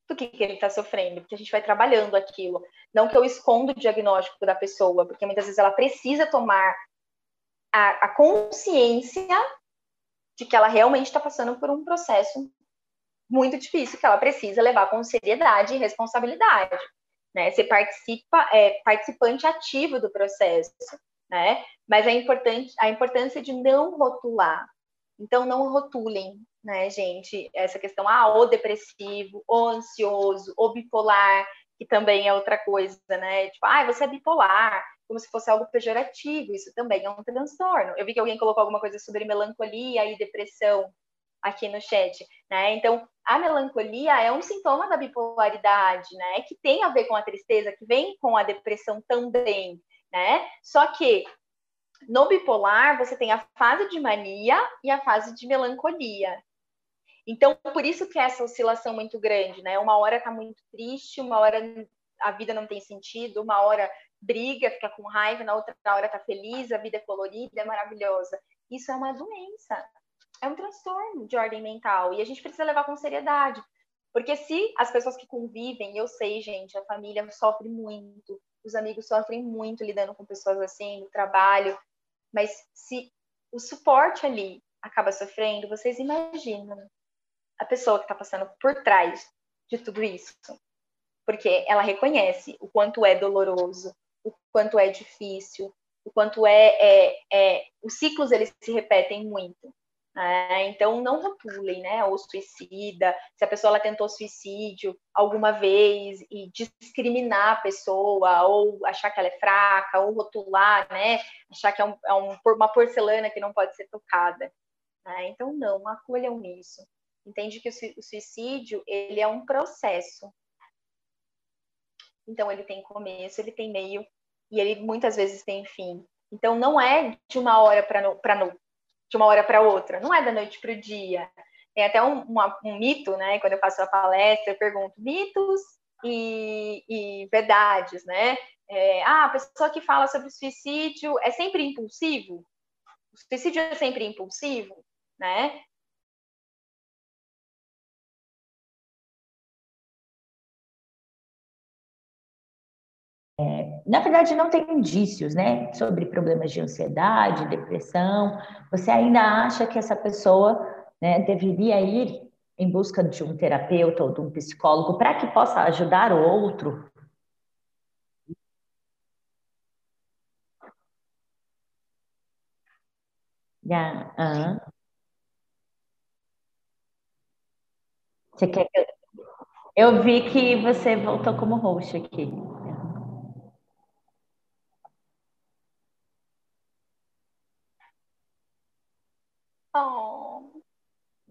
do que, que ele está sofrendo, porque a gente vai trabalhando aquilo. Não que eu esconda o diagnóstico da pessoa, porque muitas vezes ela precisa tomar a, a consciência de que ela realmente está passando por um processo muito difícil, que ela precisa levar com seriedade e responsabilidade. Né? Ser participa, é, participante ativo do processo. Né? Mas é importante a importância de não rotular. Então, não rotulem, né, gente? Essa questão, ah, o depressivo, o ansioso, o bipolar, que também é outra coisa, né? Tipo, ah, você é bipolar, como se fosse algo pejorativo, isso também é um transtorno. Eu vi que alguém colocou alguma coisa sobre melancolia e depressão aqui no chat, né? Então, a melancolia é um sintoma da bipolaridade, né? Que tem a ver com a tristeza, que vem com a depressão também, né? Só que no bipolar você tem a fase de mania e a fase de melancolia. Então, por isso que é essa oscilação muito grande, né? Uma hora tá muito triste, uma hora a vida não tem sentido, uma hora briga, fica com raiva, na outra hora tá feliz, a vida é colorida, é maravilhosa. Isso é uma doença, é um transtorno de ordem mental e a gente precisa levar com seriedade. Porque se as pessoas que convivem, eu sei, gente, a família sofre muito, os amigos sofrem muito lidando com pessoas assim, no trabalho, mas se o suporte ali acaba sofrendo, vocês imaginam a pessoa que está passando por trás de tudo isso. Porque ela reconhece o quanto é doloroso, o quanto é difícil, o quanto é, é, é os ciclos eles se repetem muito. Né? Então não rotulem, né? Ou suicida, se a pessoa ela tentou suicídio alguma vez e discriminar a pessoa, ou achar que ela é fraca, ou rotular, né? Achar que é, um, é um, uma porcelana que não pode ser tocada. Né? Então não, acolham isso. Entende que o suicídio ele é um processo. Então ele tem começo, ele tem meio e ele muitas vezes tem fim. Então não é de uma hora para de uma hora para outra, não é da noite para o dia. Tem até um, uma, um, mito, né? Quando eu faço a palestra, eu pergunto mitos e, e verdades, né? É, ah, a pessoa que fala sobre suicídio é sempre impulsivo? O suicídio é sempre impulsivo, né? Na verdade, não tem indícios, né, sobre problemas de ansiedade, depressão. Você ainda acha que essa pessoa, né, deveria ir em busca de um terapeuta ou de um psicólogo para que possa ajudar o outro? Yeah. Você quer que eu... eu vi que você voltou como host aqui. Oh.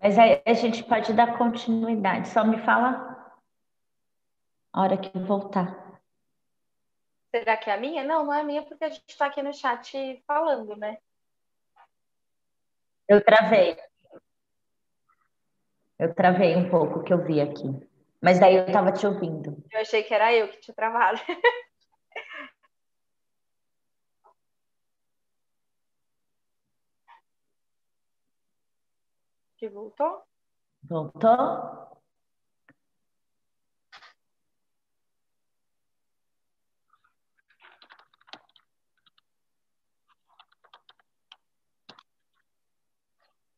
Mas aí a gente pode dar continuidade. Só me fala a hora que voltar. Será que é a minha? Não, não é a minha, porque a gente está aqui no chat falando, né? Eu travei. Eu travei um pouco que eu vi aqui. Mas daí eu estava te ouvindo. Eu achei que era eu que tinha travado. Que voltou? Voltou?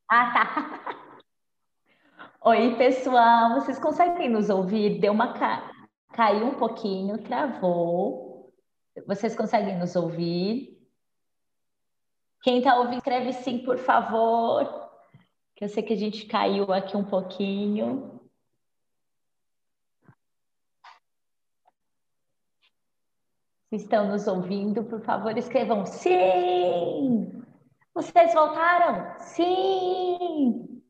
Ah, tá. Oi, pessoal. Vocês conseguem nos ouvir? Deu uma ca... caiu um pouquinho, travou. Vocês conseguem nos ouvir? Quem está ouvindo, escreve sim, por favor. Eu sei que a gente caiu aqui um pouquinho. Se estão nos ouvindo, por favor, escrevam sim! Vocês voltaram? Sim!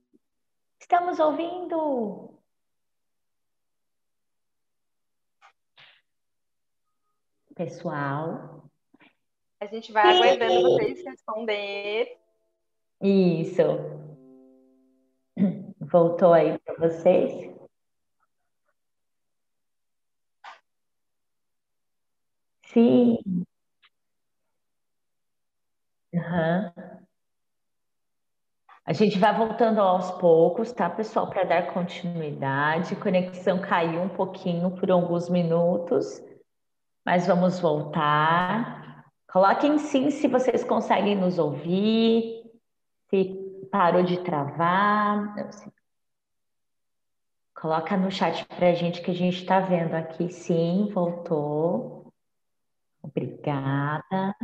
Estamos ouvindo! Pessoal. A gente vai sim. aguardando vocês responder. Isso. Voltou aí para vocês? Sim. Uhum. A gente vai voltando aos poucos, tá, pessoal, para dar continuidade. Conexão caiu um pouquinho por alguns minutos, mas vamos voltar. Coloquem sim se vocês conseguem nos ouvir, se parou de travar. Coloca no chat para a gente que a gente está vendo aqui. Sim, voltou. Obrigada.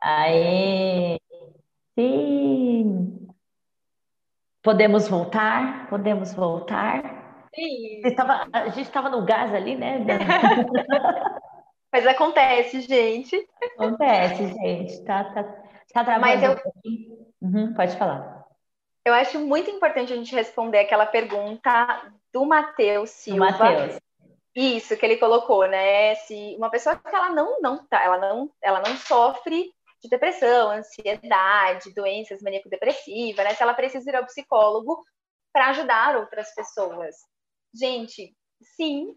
Aê! Sim! Podemos voltar? Podemos voltar? Sim. Tava, a gente estava no gás ali, né? Mas acontece, gente. Acontece, gente. Tá, tá, tá travando. Mas eu... Uhum, pode falar. Eu acho muito importante a gente responder aquela pergunta do Matheus Silva. Do Matheus. Isso que ele colocou, né? Se uma pessoa que ela não não tá, ela não ela não sofre de depressão, ansiedade, doenças maníaco-depressiva, né? Se ela precisa ir ao psicólogo para ajudar outras pessoas. Gente, sim,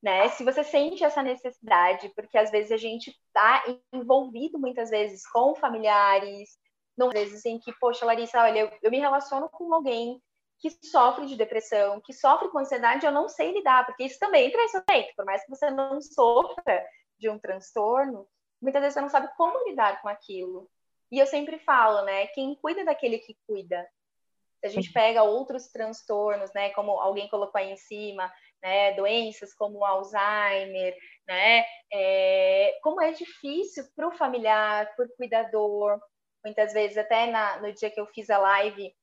né? Se você sente essa necessidade, porque às vezes a gente está envolvido muitas vezes com familiares, não vezes em que, poxa, Larissa, olha, eu, eu me relaciono com alguém que sofre de depressão, que sofre com ansiedade, eu não sei lidar, porque isso também traz sofrimento. Por mais que você não sofra de um transtorno, muitas vezes você não sabe como lidar com aquilo. E eu sempre falo, né? Quem cuida daquele que cuida. Se a gente pega outros transtornos, né? Como alguém colocou aí em cima, né? Doenças como Alzheimer, né? É, como é difícil para o familiar, para o cuidador. Muitas vezes, até na, no dia que eu fiz a live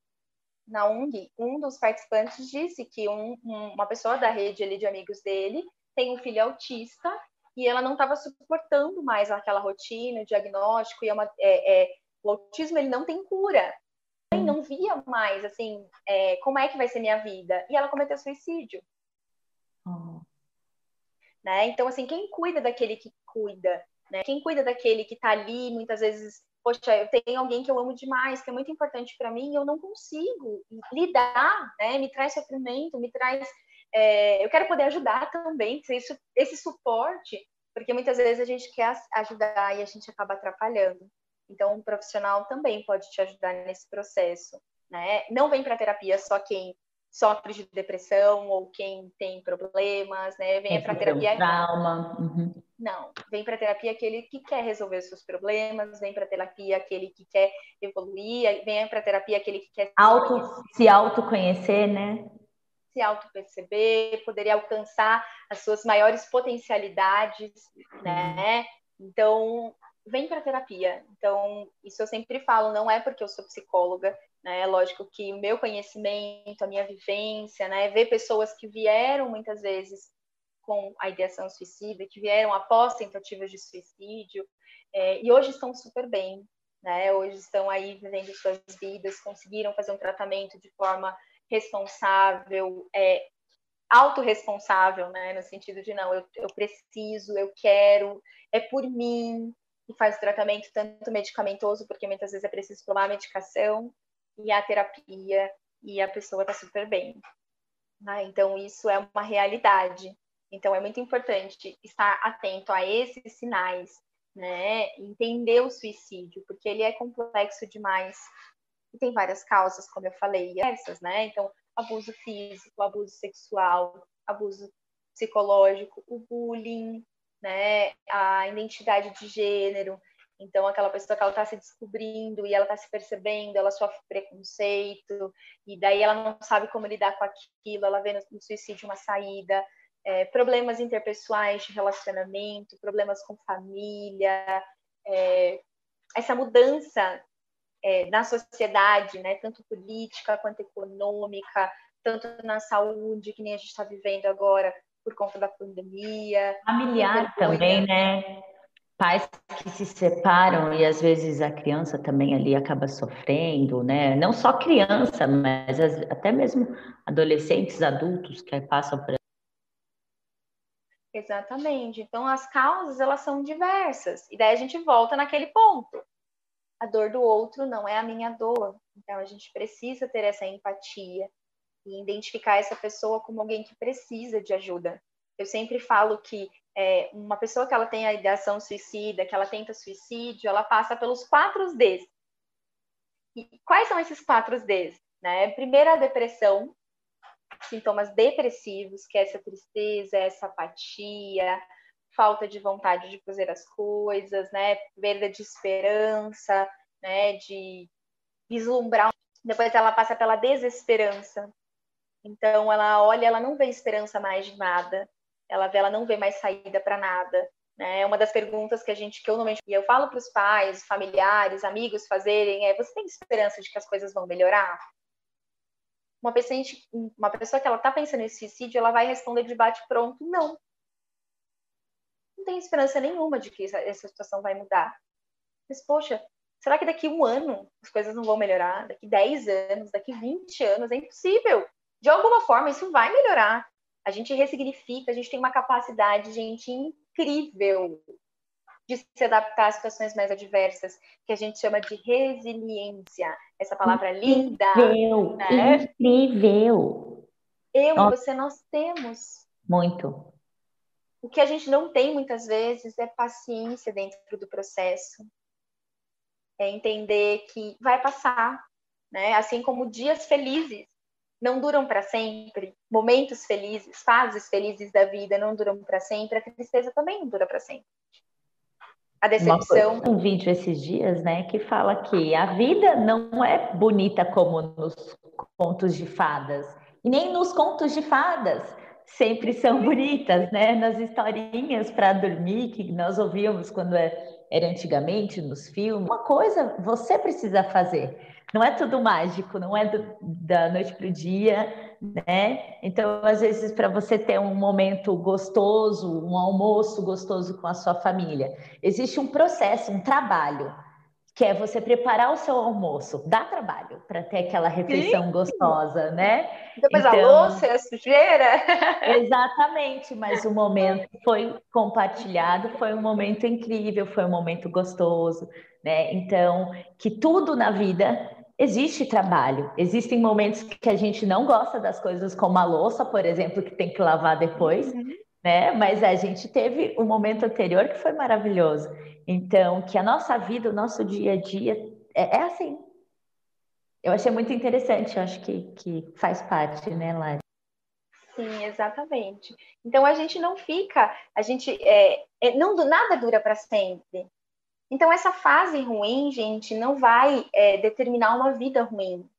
na UNG, um dos participantes disse que um, um, uma pessoa da rede ali de amigos dele tem um filho autista e ela não estava suportando mais aquela rotina, o diagnóstico, e é uma, é, é, o autismo ele não tem cura. Ele não via mais, assim, é, como é que vai ser minha vida. E ela cometeu suicídio. Oh. Né? Então, assim, quem cuida daquele que cuida? Né? Quem cuida daquele que está ali, muitas vezes poxa, eu tenho alguém que eu amo demais, que é muito importante para mim, e eu não consigo lidar, né? Me traz sofrimento, me traz. É, eu quero poder ajudar também, isso, esse suporte, porque muitas vezes a gente quer ajudar e a gente acaba atrapalhando. Então, um profissional também pode te ajudar nesse processo, né? Não vem para terapia só quem sofre de depressão ou quem tem problemas, né? Venha para terapia. Trauma. Uhum. Não, vem para terapia aquele que quer resolver os seus problemas, vem para terapia aquele que quer evoluir, vem para terapia aquele que quer Auto, se autoconhecer, né? Se auto-perceber, poderia alcançar as suas maiores potencialidades, né? Então, vem para terapia. Então, isso eu sempre falo, não é porque eu sou psicóloga, né? Lógico que o meu conhecimento, a minha vivência, né? Ver pessoas que vieram muitas vezes com a ideação suicida, que vieram após tentativas de suicídio, é, e hoje estão super bem, né? Hoje estão aí vivendo suas vidas, conseguiram fazer um tratamento de forma responsável, é, autorresponsável, né? No sentido de não, eu, eu preciso, eu quero, é por mim, e faz o tratamento tanto medicamentoso, porque muitas vezes é preciso tomar a medicação, e a terapia, e a pessoa está super bem. Né? Então, isso é uma realidade. Então, é muito importante estar atento a esses sinais, né? Entender o suicídio, porque ele é complexo demais e tem várias causas, como eu falei, essas, né? Então, abuso físico, abuso sexual, abuso psicológico, o bullying, né? A identidade de gênero. Então, aquela pessoa que ela está se descobrindo e ela está se percebendo, ela sofre preconceito, e daí ela não sabe como lidar com aquilo, ela vê no suicídio uma saída é, problemas interpessoais de relacionamento, problemas com família, é, essa mudança é, na sociedade, né, tanto política quanto econômica, tanto na saúde, que nem a gente está vivendo agora por conta da pandemia. Familiar também, né? Pais que se separam e às vezes a criança também ali acaba sofrendo, né? Não só criança, mas até mesmo adolescentes, adultos que passam por Exatamente. Então, as causas, elas são diversas. E daí a gente volta naquele ponto. A dor do outro não é a minha dor. Então, a gente precisa ter essa empatia e identificar essa pessoa como alguém que precisa de ajuda. Eu sempre falo que é, uma pessoa que ela tem a ideação suicida, que ela tenta suicídio, ela passa pelos quatro Ds. E quais são esses quatro Ds? Né? Primeiro, a depressão, sintomas depressivos, que é essa tristeza, essa apatia, falta de vontade de fazer as coisas, né? Perda de esperança, né? De vislumbrar. Depois ela passa pela desesperança. Então ela olha, ela não vê esperança mais de nada. Ela vê, ela não vê mais saída para nada. Né? Uma das perguntas que a gente, que eu normalmente eu falo para os pais, familiares, amigos fazerem é: você tem esperança de que as coisas vão melhorar? Uma uma pessoa que ela está pensando em suicídio, ela vai responder de bate pronto, não. Não tem esperança nenhuma de que essa, essa situação vai mudar. Mas, poxa, será que daqui um ano as coisas não vão melhorar? Daqui 10 anos, daqui 20 anos? É impossível. De alguma forma, isso vai melhorar. A gente ressignifica, a gente tem uma capacidade, gente, incrível de se adaptar às situações mais adversas, que a gente chama de resiliência. Essa palavra linda. Incrível, né? incrível. Eu Nossa. e você, nós temos. Muito. O que a gente não tem muitas vezes é paciência dentro do processo. É entender que vai passar, né? Assim como dias felizes não duram para sempre, momentos felizes, fases felizes da vida não duram para sempre, a tristeza também não dura para sempre a decepção. um vídeo esses dias, né, que fala que a vida não é bonita como nos contos de fadas, e nem nos contos de fadas sempre são bonitas, né? Nas historinhas para dormir que nós ouvíamos quando é, era antigamente nos filmes. Uma coisa você precisa fazer. Não é tudo mágico, não é do, da noite para o dia, né? Então, às vezes, para você ter um momento gostoso, um almoço gostoso com a sua família, existe um processo, um trabalho, que é você preparar o seu almoço. Dá trabalho para ter aquela refeição Sim. gostosa, né? Depois então, a louça, a sujeira. exatamente, mas o momento foi compartilhado, foi um momento incrível, foi um momento gostoso, né? Então, que tudo na vida existe trabalho. Existem momentos que a gente não gosta das coisas, como a louça, por exemplo, que tem que lavar depois, uhum. né? Mas a gente teve um momento anterior que foi maravilhoso. Então, que a nossa vida, o nosso dia a dia é, é assim. Eu achei muito interessante, eu acho que, que faz parte, né, Lari? Sim, exatamente. Então a gente não fica, a gente é, é não do nada dura para sempre. Então, essa fase ruim, gente, não vai é, determinar uma vida ruim.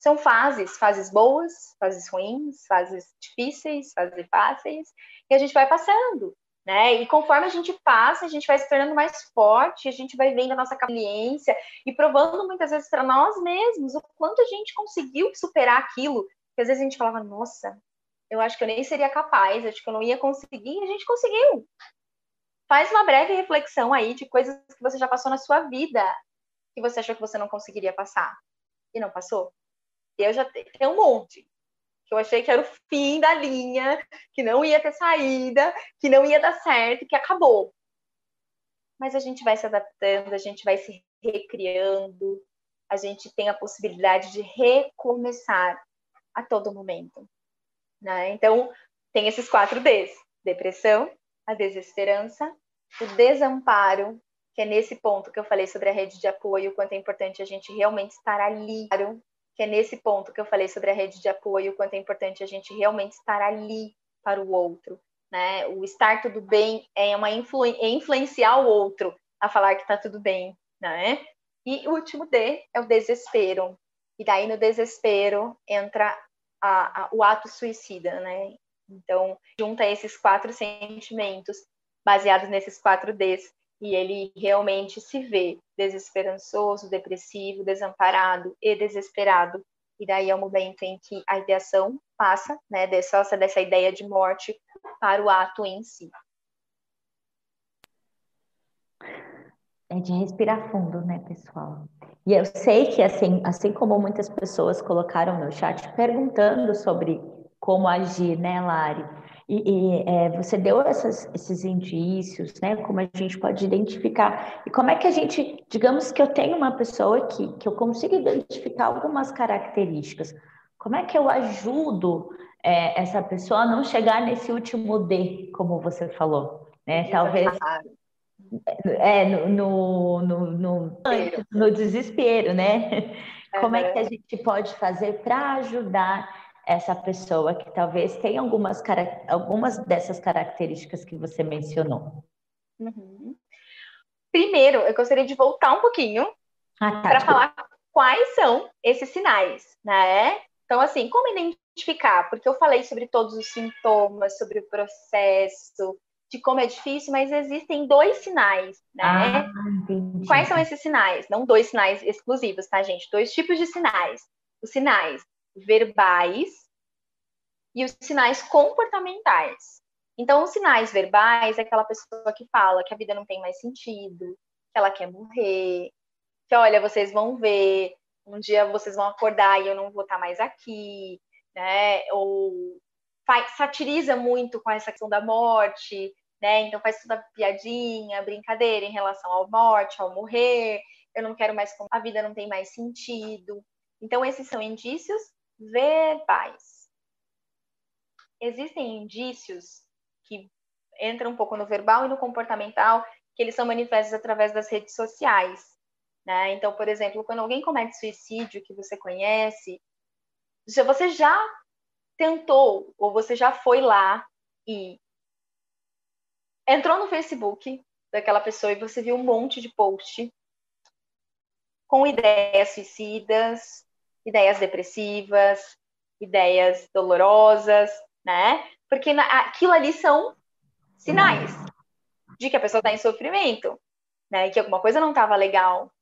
São fases, fases boas, fases ruins, fases difíceis, fases fáceis, e a gente vai passando, né? E conforme a gente passa, a gente vai se tornando mais forte, a gente vai vendo a nossa consciência e provando muitas vezes para nós mesmos o quanto a gente conseguiu superar aquilo. Que às vezes a gente falava, nossa, eu acho que eu nem seria capaz, acho que eu não ia conseguir, e a gente conseguiu. Faz uma breve reflexão aí de coisas que você já passou na sua vida que você achou que você não conseguiria passar e não passou. Eu já tenho um monte que eu achei que era o fim da linha, que não ia ter saída, que não ia dar certo, que acabou. Mas a gente vai se adaptando, a gente vai se recriando, a gente tem a possibilidade de recomeçar a todo momento. Né? Então, tem esses quatro Ds: depressão, a desesperança, o desamparo, que é nesse ponto que eu falei sobre a rede de apoio, quanto é importante a gente realmente estar ali, que é nesse ponto que eu falei sobre a rede de apoio, quanto é importante a gente realmente estar ali para o outro, né? O estar tudo bem é uma influ é influenciar o outro a falar que está tudo bem, né? E o último D é o desespero. E daí no desespero entra a, a, o ato suicida, né? Então, junta esses quatro sentimentos baseados nesses quatro Ds, e ele realmente se vê desesperançoso, depressivo, desamparado e desesperado. E daí é o momento em que a ideação passa, né, dessa, dessa ideia de morte para o ato em si. É de respirar fundo, né, pessoal? E eu sei que, assim, assim como muitas pessoas colocaram no chat perguntando sobre como agir, né, Lari? E, e é, você deu essas, esses indícios, né? Como a gente pode identificar. E como é que a gente, digamos que eu tenho uma pessoa aqui, que eu consigo identificar algumas características. Como é que eu ajudo é, essa pessoa a não chegar nesse último D, como você falou? Né? Talvez. É, no, no, no, no, no desespero, né? Como é que a gente pode fazer para ajudar essa pessoa que talvez tenha algumas, algumas dessas características que você mencionou? Uhum. Primeiro, eu gostaria de voltar um pouquinho ah, tá, para falar quais são esses sinais, né? Então, assim, como identificar? Porque eu falei sobre todos os sintomas, sobre o processo, de como é difícil, mas existem dois sinais, né? Ah, Quais são esses sinais? Não dois sinais exclusivos, tá, gente? Dois tipos de sinais. os sinais verbais e os sinais comportamentais. Então, os sinais verbais é aquela pessoa que fala que a vida não tem mais sentido, que ela quer morrer, que olha, vocês vão ver, um dia vocês vão acordar e eu não vou estar mais aqui, né? Ou faz, satiriza muito com essa questão da morte, né? Então faz toda piadinha, brincadeira em relação à morte, ao morrer, eu não quero mais, a vida não tem mais sentido. Então esses são indícios verbais. Existem indícios que entram um pouco no verbal e no comportamental, que eles são manifestos através das redes sociais. Né? Então, por exemplo, quando alguém comete suicídio que você conhece, se você já tentou ou você já foi lá e entrou no Facebook daquela pessoa e você viu um monte de post com ideias suicidas, ideias depressivas, ideias dolorosas, né? Porque aquilo ali são sinais de que a pessoa está em sofrimento, né? Que alguma coisa não estava legal,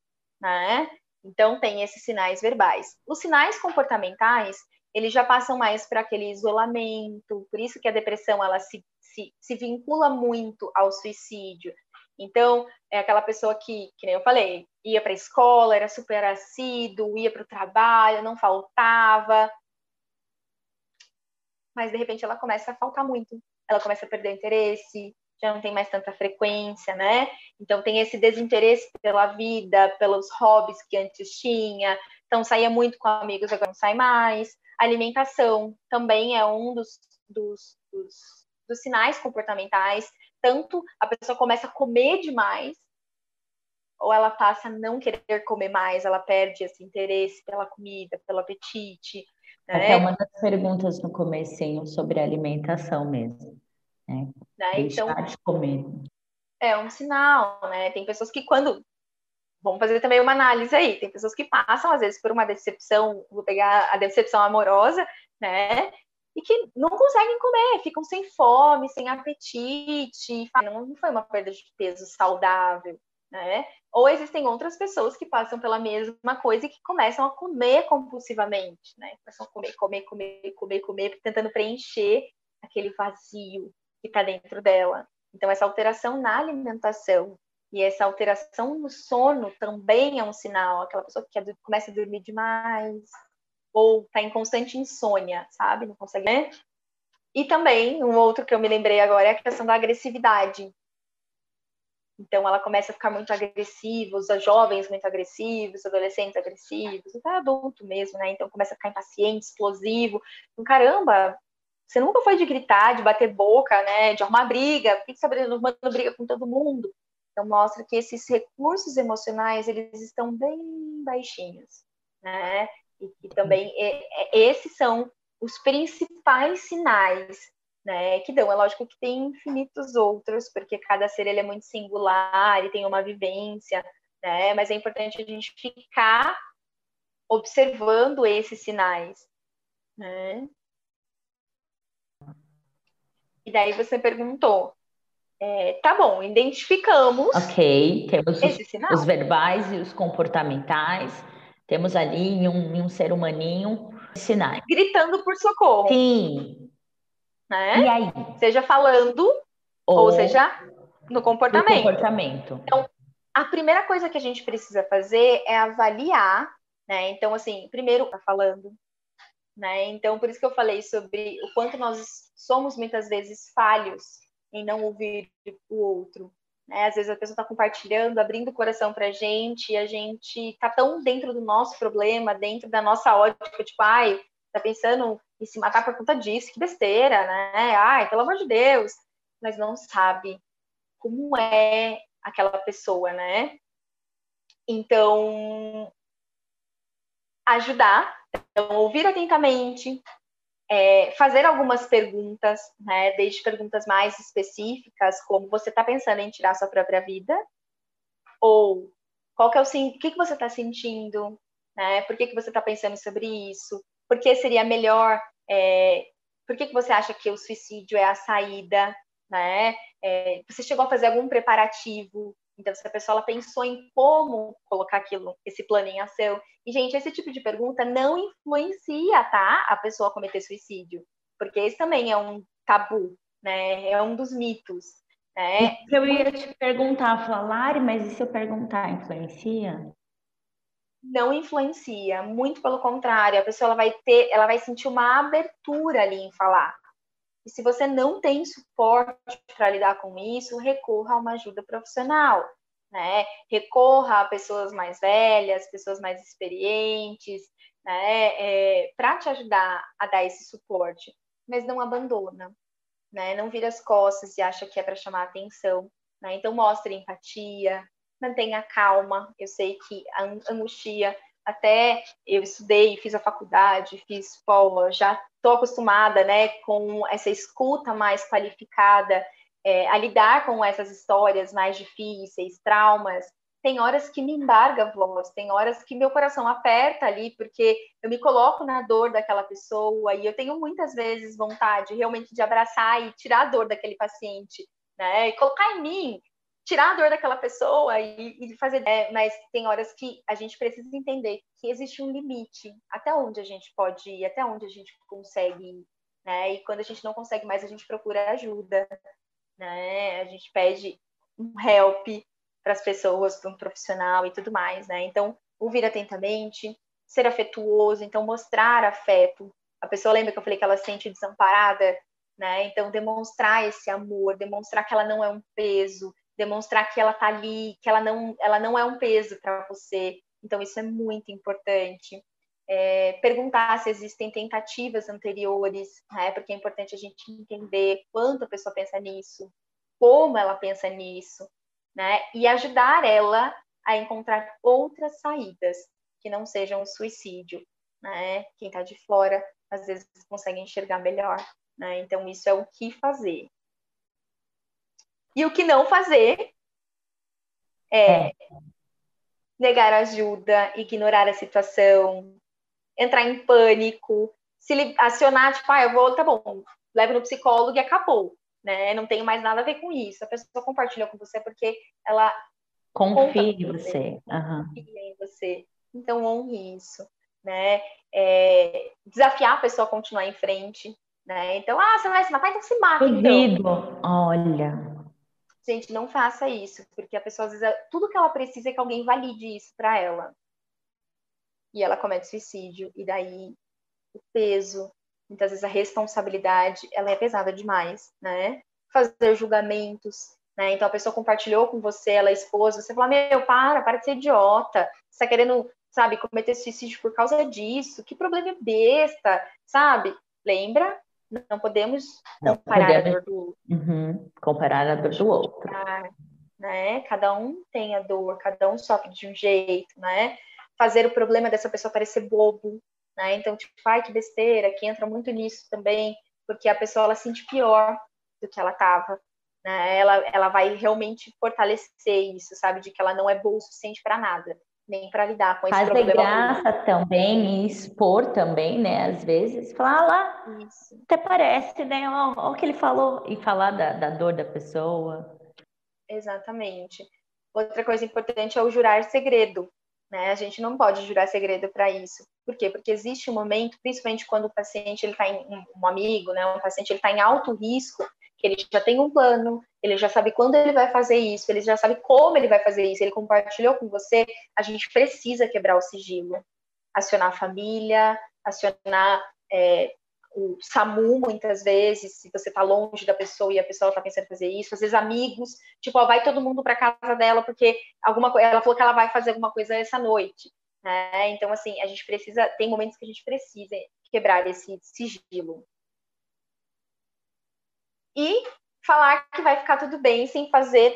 né? Então tem esses sinais verbais. Os sinais comportamentais, eles já passam mais para aquele isolamento, por isso que a depressão ela se, se, se vincula muito ao suicídio. Então, é aquela pessoa que, que nem eu falei, ia para a escola, era super assíduo, ia para o trabalho, não faltava. Mas, de repente, ela começa a faltar muito. Ela começa a perder interesse, já não tem mais tanta frequência, né? Então tem esse desinteresse pela vida, pelos hobbies que antes tinha. Então saía muito com amigos, agora não sai mais. alimentação também é um dos, dos, dos, dos sinais comportamentais. Tanto a pessoa começa a comer demais, ou ela passa a não querer comer mais, ela perde esse interesse pela comida, pelo apetite. Né? Até uma das perguntas no comecinho sobre alimentação mesmo. Né? né? Deixar então, de comer. É um sinal, né? Tem pessoas que quando vamos fazer também uma análise aí. Tem pessoas que passam, às vezes, por uma decepção, vou pegar a decepção amorosa, né? E que não conseguem comer, ficam sem fome, sem apetite. Não foi uma perda de peso saudável, né? Ou existem outras pessoas que passam pela mesma coisa e que começam a comer compulsivamente, né? Começam a comer, comer, comer, comer, comer, tentando preencher aquele vazio, que está dentro dela. Então, essa alteração na alimentação e essa alteração no sono também é um sinal. Aquela pessoa que começa a dormir demais ou está em constante insônia, sabe? Não consegue. Né? E também, um outro que eu me lembrei agora é a questão da agressividade. Então, ela começa a ficar muito agressiva, os jovens muito agressivos, os adolescentes agressivos, até adulto mesmo, né? Então, começa a ficar impaciente, explosivo. Então, caramba, você nunca foi de gritar, de bater boca, né, de arrumar briga, por que você está arrumando briga com todo mundo? Então mostra que esses recursos emocionais eles estão bem baixinhos, né? E, e também é, é, esses são os principais sinais, né? Que dão. É lógico que tem infinitos outros, porque cada ser ele é muito singular e tem uma vivência, né? Mas é importante a gente ficar observando esses sinais, né? E daí você perguntou, é, tá bom, identificamos. Ok, temos os, os, verbais e os comportamentais. Temos ali em um, em um ser humaninho sinais. Gritando por socorro. Sim. Né? E aí? Seja falando, ou, ou seja, no comportamento. No comportamento. Então, a primeira coisa que a gente precisa fazer é avaliar, né? Então, assim, primeiro, tá falando, né? Então, por isso que eu falei sobre o quanto nós somos muitas vezes falhos em não ouvir o outro. Né? Às vezes a pessoa está compartilhando, abrindo o coração para a gente, e a gente está tão dentro do nosso problema, dentro da nossa ótica, tipo, ai, tá pensando em se matar por conta disso, que besteira, né? Ai, pelo amor de Deus. Mas não sabe como é aquela pessoa, né? Então, ajudar então, ouvir atentamente, é, fazer algumas perguntas, né, desde perguntas mais específicas, como você está pensando em tirar sua própria vida, ou qual que é o, o que, que você está sentindo, né, por que, que você está pensando sobre isso, por que seria melhor, é, por que, que você acha que o suicídio é a saída, né, é, você chegou a fazer algum preparativo Então, se a pessoa ela pensou em como colocar aquilo, esse plano em ação. E, gente, esse tipo de pergunta não influencia, tá? A pessoa cometer suicídio. Porque esse também é um tabu, né? É um dos mitos. Né? Eu ia te perguntar, falar, mas e se eu perguntar, influencia? Não influencia, muito pelo contrário, a pessoa ela vai ter, ela vai sentir uma abertura ali em falar. Se você não tem suporte para lidar com isso, recorra a uma ajuda profissional, né? Recorra a pessoas mais velhas, pessoas mais experientes, né? É, para te ajudar a dar esse suporte, mas não abandona, né? Não vira as costas e acha que é para chamar atenção, né? Então mostre empatia, mantenha calma. Eu sei que a angustia até eu estudei, fiz a faculdade, fiz polo, já estou acostumada, né, com essa escuta mais qualificada, é, a lidar com essas histórias mais difíceis, traumas. Tem horas que me embarga a voz, tem horas que meu coração aperta ali, porque eu me coloco na dor daquela pessoa e eu tenho muitas vezes vontade realmente de abraçar e tirar a dor daquele paciente, né, e colocar em mim tirar a dor daquela pessoa e, e fazer. É, mas tem horas que a gente precisa entender que existe um limite até onde a gente pode ir, até onde a gente consegue ir, né? E quando a gente não consegue mais, a gente procura ajuda, né? A gente pede um help para as pessoas, para um profissional e tudo mais, né? Então, ouvir atentamente, ser afetuoso, então mostrar afeto. A pessoa lembra que eu falei que ela se sente desamparada, né? Então, demonstrar esse amor, demonstrar que ela não é um peso, demonstrar que ela está ali, que ela não, ela não é um peso para você. Então, isso é muito importante. É, perguntar se existem tentativas anteriores, né? porque é importante a gente entender quanto a pessoa pensa nisso, como ela pensa nisso, né? e ajudar ela a encontrar outras saídas que não sejam o suicídio. Né? Quem está de fora, às vezes, consegue enxergar melhor. Né? Então, isso é o que fazer. E o que não fazer é, é negar ajuda, ignorar a situação, entrar em pânico, se acionar, tipo, ah, eu vou, tá bom, leve no psicólogo e acabou, né? Não tenho mais nada a ver com isso. A pessoa compartilha com você porque ela confia em você, uhum. confia em você. Então honre isso, né? É, desafiar a pessoa a continuar em frente, né? Então, ah, você vai se matar, então se mata. Duvido. Então. Olha. Gente, não faça isso, porque a pessoa, às vezes, tudo que ela precisa é que alguém valide isso para ela. E ela comete suicídio, e daí o peso, muitas vezes a responsabilidade, ela é pesada demais, né? Fazer julgamentos, né? Então a pessoa compartilhou com você, ela é esposa, você fala, meu, para, para de ser idiota, você tá querendo, sabe, cometer suicídio por causa disso, que problema besta, sabe? Lembra não podemos não comparar podemos, a dor do outro. Uhum, comparar a dor do outro. Né? Cada um tem a dor, cada um sofre de um jeito, né? Fazer o problema dessa pessoa parecer bobo, né? Então, tipo, ai, que besteira, que entra muito nisso também, porque a pessoa, ela sente pior do que ela estava, né? Ela, ela vai realmente fortalecer isso, sabe? De que ela não é boa o suficiente para nada nem para lidar com esse Fazer problema. Fazer graça também e expor também, né? Às vezes, falar ah, lá, Isso. até parece, né? Olha o que ele falou, e falar da, da dor da pessoa. Exatamente. Outra coisa importante é o jurar segredo. Né? A gente não pode jurar segredo para isso. Por quê? Porque existe um momento, principalmente quando o paciente ele está em um amigo, né? Um paciente ele está em alto risco, que ele já tem um plano, ele já sabe quando ele vai fazer isso, ele já sabe como ele vai fazer isso, ele compartilhou com você, a gente precisa quebrar o sigilo. Acionar a família, acionar é, o SAMU, muitas vezes, se você está longe da pessoa e a pessoa está pensando em fazer isso, às vezes amigos, tipo, ó, vai todo mundo para casa dela porque alguma ela falou que ela vai fazer alguma coisa essa noite, né? Então, assim, a gente precisa, tem momentos que a gente precisa quebrar esse sigilo e falar que vai ficar tudo bem sem fazer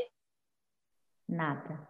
nada.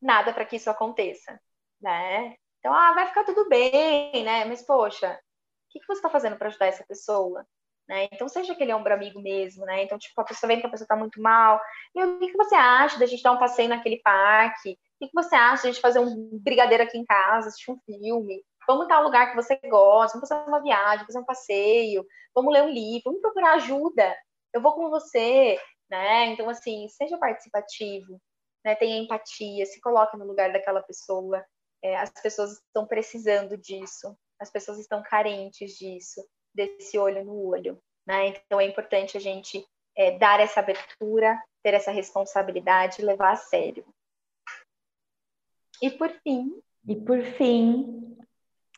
Nada para que isso aconteça, né? Então, ah, vai ficar tudo bem, né? Mas poxa, o que, que você está fazendo para ajudar essa pessoa? Né? Então, seja aquele ombro amigo mesmo, né? Então, tipo, a pessoa vendo que a pessoa está muito mal. E o que, que você acha da gente dar um passeio naquele parque? O que, que você acha da gente fazer um brigadeiro aqui em casa, assistir um filme? Vamos estar um lugar que você gosta, vamos fazer uma viagem, fazer um passeio, vamos ler um livro, vamos procurar ajuda, eu vou com você, né? Então, assim, seja participativo, né? Tenha empatia, se coloque no lugar daquela pessoa. É, as pessoas estão precisando disso, as pessoas estão carentes disso, desse olho no olho, né? Então é importante a gente é, dar essa abertura, ter essa responsabilidade, levar a sério. E por fim. E por fim.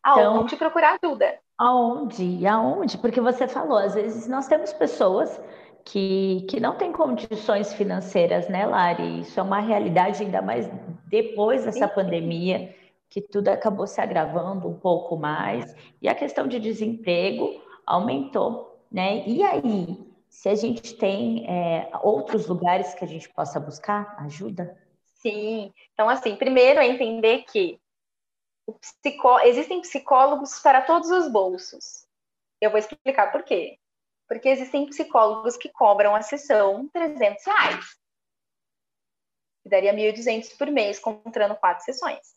Aonde então, procurar ajuda? Aonde? Aonde? Porque você falou, às vezes nós temos pessoas que, que não têm condições financeiras, né, Lari? Isso é uma realidade, ainda mais depois dessa Sim. pandemia, que tudo acabou se agravando um pouco mais, e a questão de desemprego aumentou, né? E aí, se a gente tem é, outros lugares que a gente possa buscar ajuda? Sim. Então, assim, primeiro é entender que psicó... existem psicólogos para todos os bolsos. Eu vou explicar por quê. Porque existem psicólogos que cobram a sessão 300 reais. Que daria 1.200 por mês, comprando quatro sessões.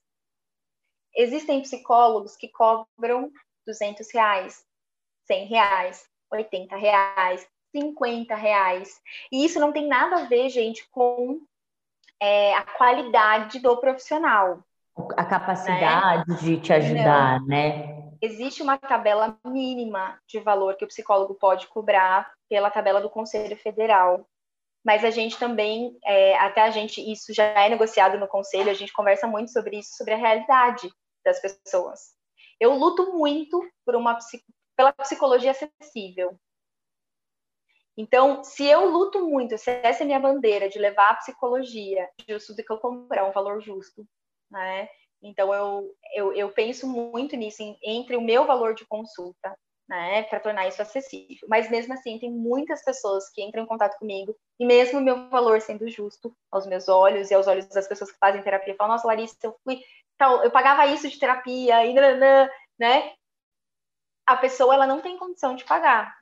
Existem psicólogos que cobram 200 reais, 100 reais, 80 reais, 50 reais. E isso não tem nada a ver, gente, com é, a qualidade do profissional. A capacidade né? de te ajudar, não. né? Existe uma tabela mínima de valor que o psicólogo pode cobrar pela tabela do Conselho Federal. Mas a gente também, é, até a gente, isso já é negociado no conselho, a gente conversa muito sobre isso, sobre a realidade das pessoas. Eu luto muito por uma pela psicologia acessível. Então, se eu luto muito, se essa é minha bandeira de levar a psicologia justo do que eu comprar um valor justo, né? Então, eu, eu, eu penso muito nisso, em, entre o meu valor de consulta, né, para tornar isso acessível. Mas mesmo assim, tem muitas pessoas que entram em contato comigo, e mesmo o meu valor sendo justo aos meus olhos e aos olhos das pessoas que fazem terapia, falam: Nossa, Larissa, eu fui. Então, eu pagava isso de terapia, e né? A pessoa ela não tem condição de pagar.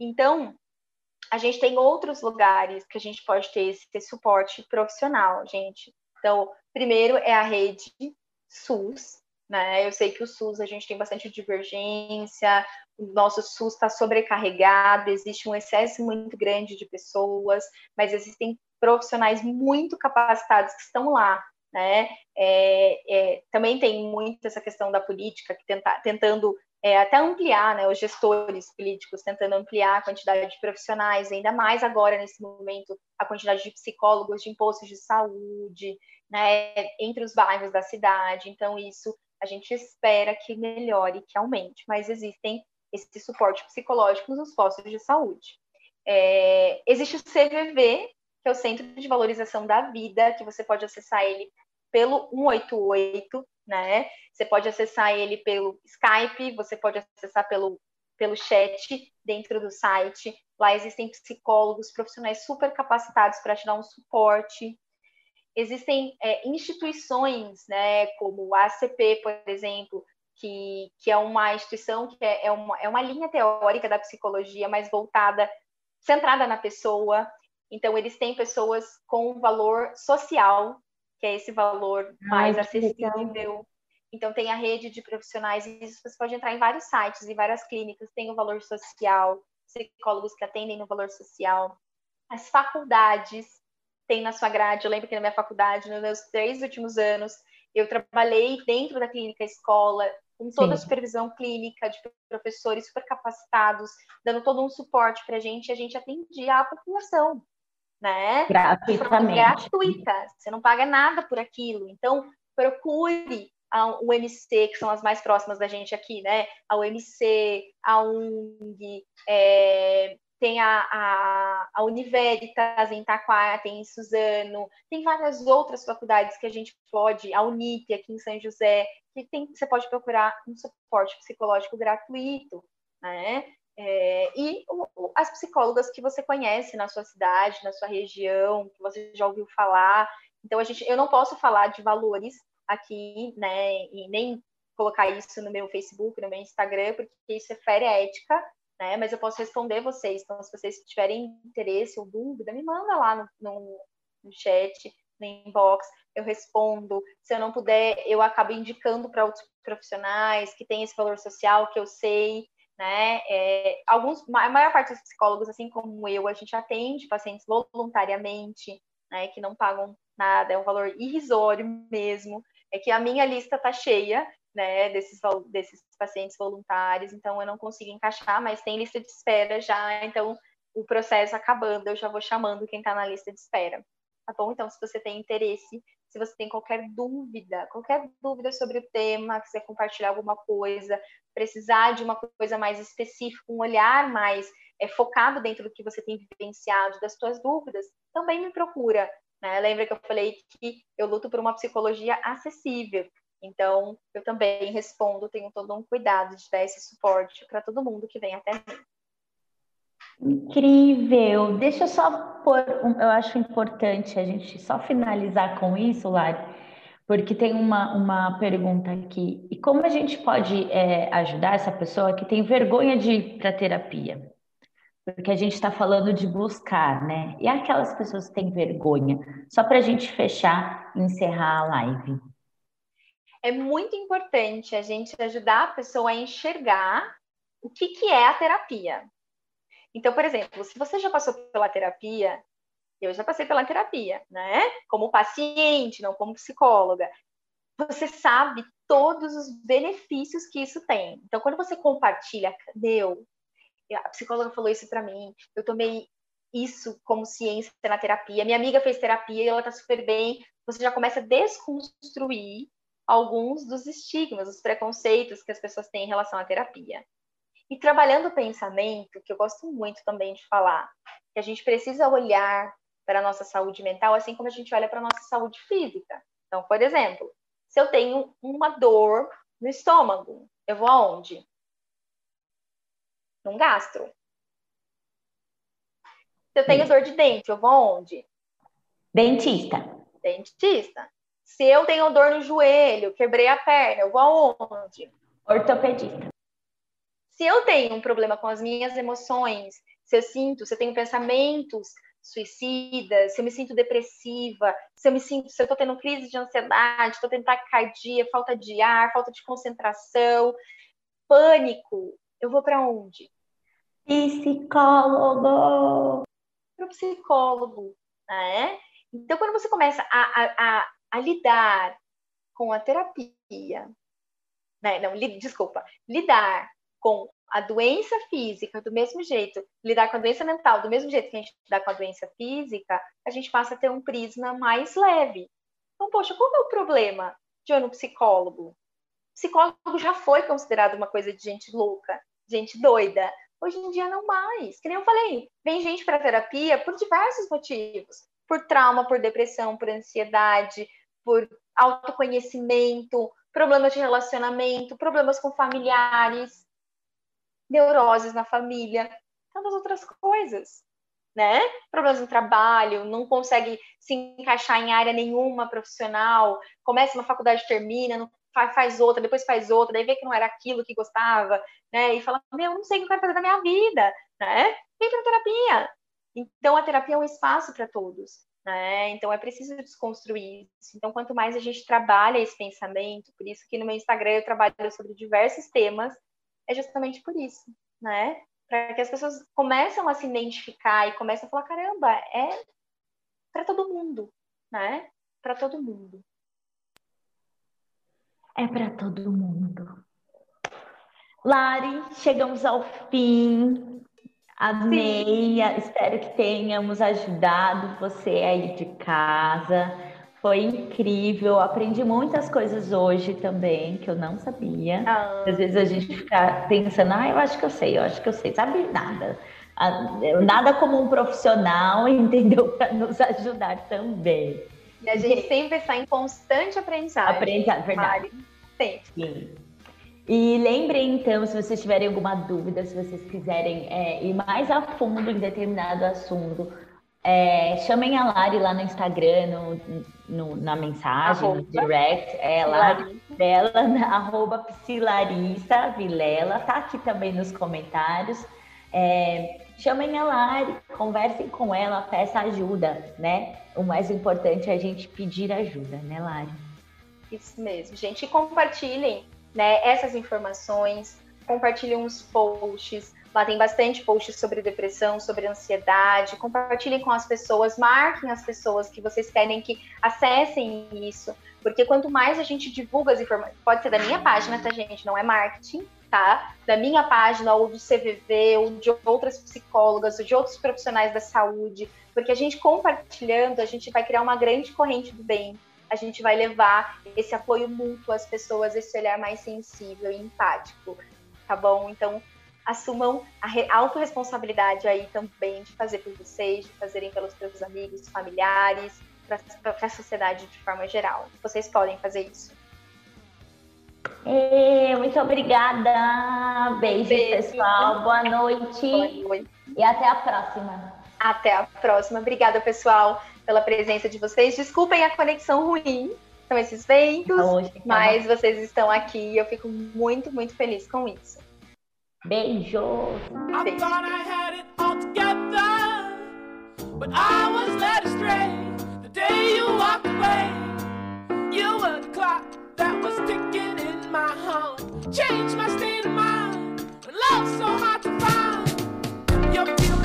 Então, a gente tem outros lugares que a gente pode ter esse, esse suporte profissional, gente. Então, primeiro é a rede SUS, né? Eu sei que o SUS a gente tem bastante divergência, o nosso SUS está sobrecarregado, existe um excesso muito grande de pessoas, mas existem profissionais muito capacitados que estão lá, né? É, é, também tem muito essa questão da política que tenta, tentando é, até ampliar, né, os gestores políticos tentando ampliar a quantidade de profissionais, ainda mais agora nesse momento, a quantidade de psicólogos, de impostos de saúde, né, entre os bairros da cidade. Então, isso a gente espera que melhore, que aumente, mas existem esse suporte psicológico nos postos de saúde. É, existe o CVV, que é o Centro de Valorização da Vida, que você pode acessar ele pelo 188, né? Você pode acessar ele pelo Skype, você pode acessar pelo, pelo chat dentro do site. Lá existem psicólogos, profissionais super capacitados para te dar um suporte. Existem é, instituições, né, como a ACP, por exemplo, que, que é uma instituição que é, é, uma, é uma linha teórica da psicologia, mais voltada, centrada na pessoa. Então, eles têm pessoas com valor social que é esse valor mais Ai, acessível. Então, tem a rede de profissionais, e isso você pode entrar em vários sites, em várias clínicas, tem o valor social, psicólogos que atendem no valor social. As faculdades tem na sua grade. Eu lembro que na minha faculdade, nos meus três últimos anos, eu trabalhei dentro da clínica escola, com toda Sim. a supervisão clínica de professores super capacitados, dando todo um suporte para a gente, e a gente atendia a população né? Gratuitamente. Gratuita. Você não paga nada por aquilo. Então, procure a UMC, que são as mais próximas da gente aqui, né? A UMC, a UNG, é, tem a, a, a Univeritas em Itaquá, tem em Suzano, tem várias outras faculdades que a gente pode, a Unip aqui em São José, que tem, você pode procurar um suporte psicológico gratuito, né? É, e o, as psicólogas que você conhece na sua cidade, na sua região, que você já ouviu falar. Então, a gente, eu não posso falar de valores aqui, né, e nem colocar isso no meu Facebook, no meu Instagram, porque isso é fere a ética, né, mas eu posso responder vocês. Então, se vocês tiverem interesse ou dúvida, me manda lá no, no, no chat, no inbox, eu respondo. Se eu não puder, eu acabo indicando para outros profissionais que têm esse valor social, que eu sei, né? É, alguns, a maior parte dos psicólogos, assim como eu, a gente atende pacientes voluntariamente, né, que não pagam nada, é um valor irrisório mesmo, é que a minha lista está cheia, né, desses, desses pacientes voluntários, então eu não consigo encaixar, mas tem lista de espera já, então o processo acabando, eu já vou chamando quem está na lista de espera. Tá bom? Então, se você tem interesse, se você tem qualquer dúvida, qualquer dúvida sobre o tema, quiser compartilhar alguma coisa, precisar de uma coisa mais específica, um olhar mais é, focado dentro do que você tem vivenciado, das suas dúvidas, também me procura. Né? Lembra que eu falei que eu luto por uma psicologia acessível. Então, eu também respondo, tenho todo um cuidado de dar esse suporte para todo mundo que vem até mim. Incrível! Deixa eu só pôr, eu acho importante a gente só finalizar com isso, Lari, porque tem uma, uma pergunta aqui. E como a gente pode é, ajudar essa pessoa que tem vergonha de ir para terapia? Porque a gente está falando de buscar, né? E aquelas pessoas que têm vergonha, só para a gente fechar e encerrar a live. É muito importante a gente ajudar a pessoa a enxergar o que, que é a terapia. Então, por exemplo, se você já passou pela terapia, eu já passei pela terapia, né? Como paciente, não como psicóloga. Você sabe todos os benefícios que isso tem. Então, quando você compartilha, meu, a psicóloga falou isso para mim, eu tomei isso como ciência na terapia, minha amiga fez terapia e ela tá super bem. Você já começa a desconstruir alguns dos estigmas, os preconceitos que as pessoas têm em relação à terapia. E trabalhando o pensamento, que eu gosto muito também de falar, que a gente precisa olhar para a nossa saúde mental assim como a gente olha para a nossa saúde física. Então, por exemplo, se eu tenho uma dor no estômago, eu vou aonde? Num gastro. Se eu tenho dor de dente, eu vou aonde? Dentista. Dentista. Se eu tenho dor no joelho, quebrei a perna, eu vou aonde? Ortopedista se eu tenho um problema com as minhas emoções, se eu sinto, se eu tenho pensamentos suicidas, se eu me sinto depressiva, se eu me sinto, se eu estou tendo crise de ansiedade, estou tendo taquicardia, falta de ar, falta de concentração, pânico, eu vou para onde? Psicólogo. Para o psicólogo, né? Então, quando você começa a, a, a, a lidar com a terapia, né? não, li, desculpa, lidar com a doença física do mesmo jeito, lidar com a doença mental do mesmo jeito que a gente lidar com a doença física, a gente passa a ter um prisma mais leve. Então, poxa, qual é o problema de ir no psicólogo? Psicólogo já foi considerado uma coisa de gente louca, gente doida. Hoje em dia não mais. Que nem eu falei, vem gente para terapia por diversos motivos. Por trauma, por depressão, por ansiedade, por autoconhecimento, problemas de relacionamento, problemas com familiares, neuroses na família, tantas outras coisas, né? Problemas no trabalho, não consegue se encaixar em área nenhuma profissional, começa uma faculdade, termina, faz outra, depois faz outra, daí vê que não era aquilo que gostava, né? E fala, meu, não sei o que eu quero fazer da minha vida, né? Vem para terapia. Então, a terapia é um espaço para todos. Né? Então é preciso desconstruir isso. Então, quanto mais a gente trabalha esse pensamento, por isso que no meu Instagram eu trabalho sobre diversos temas é justamente por isso, né? Para que as pessoas comecem a se identificar e comecem a falar, caramba, é para todo mundo, né? Para todo mundo. É para todo mundo. Lari, chegamos ao fim. Amei, Sim. espero que tenhamos ajudado você aí de casa. Foi incrível, aprendi muitas coisas hoje também que eu não sabia. Ah. Às vezes a gente fica pensando, ah, eu acho que eu sei, eu acho que eu sei, sabe nada. Nada como um profissional, entendeu? Para nos ajudar também. E a gente sempre está em constante aprendizagem. Aprendizagem, verdade. Sempre. Sim. E lembrem, então, se vocês tiverem alguma dúvida, se vocês quiserem é, ir mais a fundo em determinado assunto, é, chamem a Lari lá no Instagram, no, no na mensagem, arroba. no direct, é lá dela, na, arroba Psilarissa Vilela, tá aqui também nos comentários. É, chamem a Lari, conversem com ela, peça ajuda, né? O mais importante é a gente pedir ajuda, né, Lari? Isso mesmo, gente. E compartilhem né, essas informações, compartilhem os posts, Lá tem bastante posts sobre depressão, sobre ansiedade. Compartilhem com as pessoas, marquem as pessoas que vocês querem que acessem isso. Porque quanto mais a gente divulga as informações, pode ser da minha página, tá, gente? Não é marketing, tá? Da minha página, ou do CVV, ou de outras psicólogas, ou de outros profissionais da saúde. Porque a gente compartilhando, a gente vai criar uma grande corrente do bem. A gente vai levar esse apoio mútuo às pessoas, esse olhar mais sensível e empático, tá bom? Então, assumam a autorresponsabilidade aí também de fazer por vocês, de fazerem pelos seus amigos, familiares, para a sociedade de forma geral. Vocês podem fazer isso. E, muito obrigada. Beijo, Beijo, pessoal. Boa noite. Boa noite. E até a próxima. Até a próxima. Obrigada, pessoal, pela presença de vocês. Desculpem a conexão ruim, são esses ventos, tá mas vocês estão aqui e eu fico muito, muito feliz com isso. Beijos. I thought I had it all together, but I was led astray the day you walked away. You were the clock that was ticking in my home. Changed my state of mind when so hard to find. Your feelings.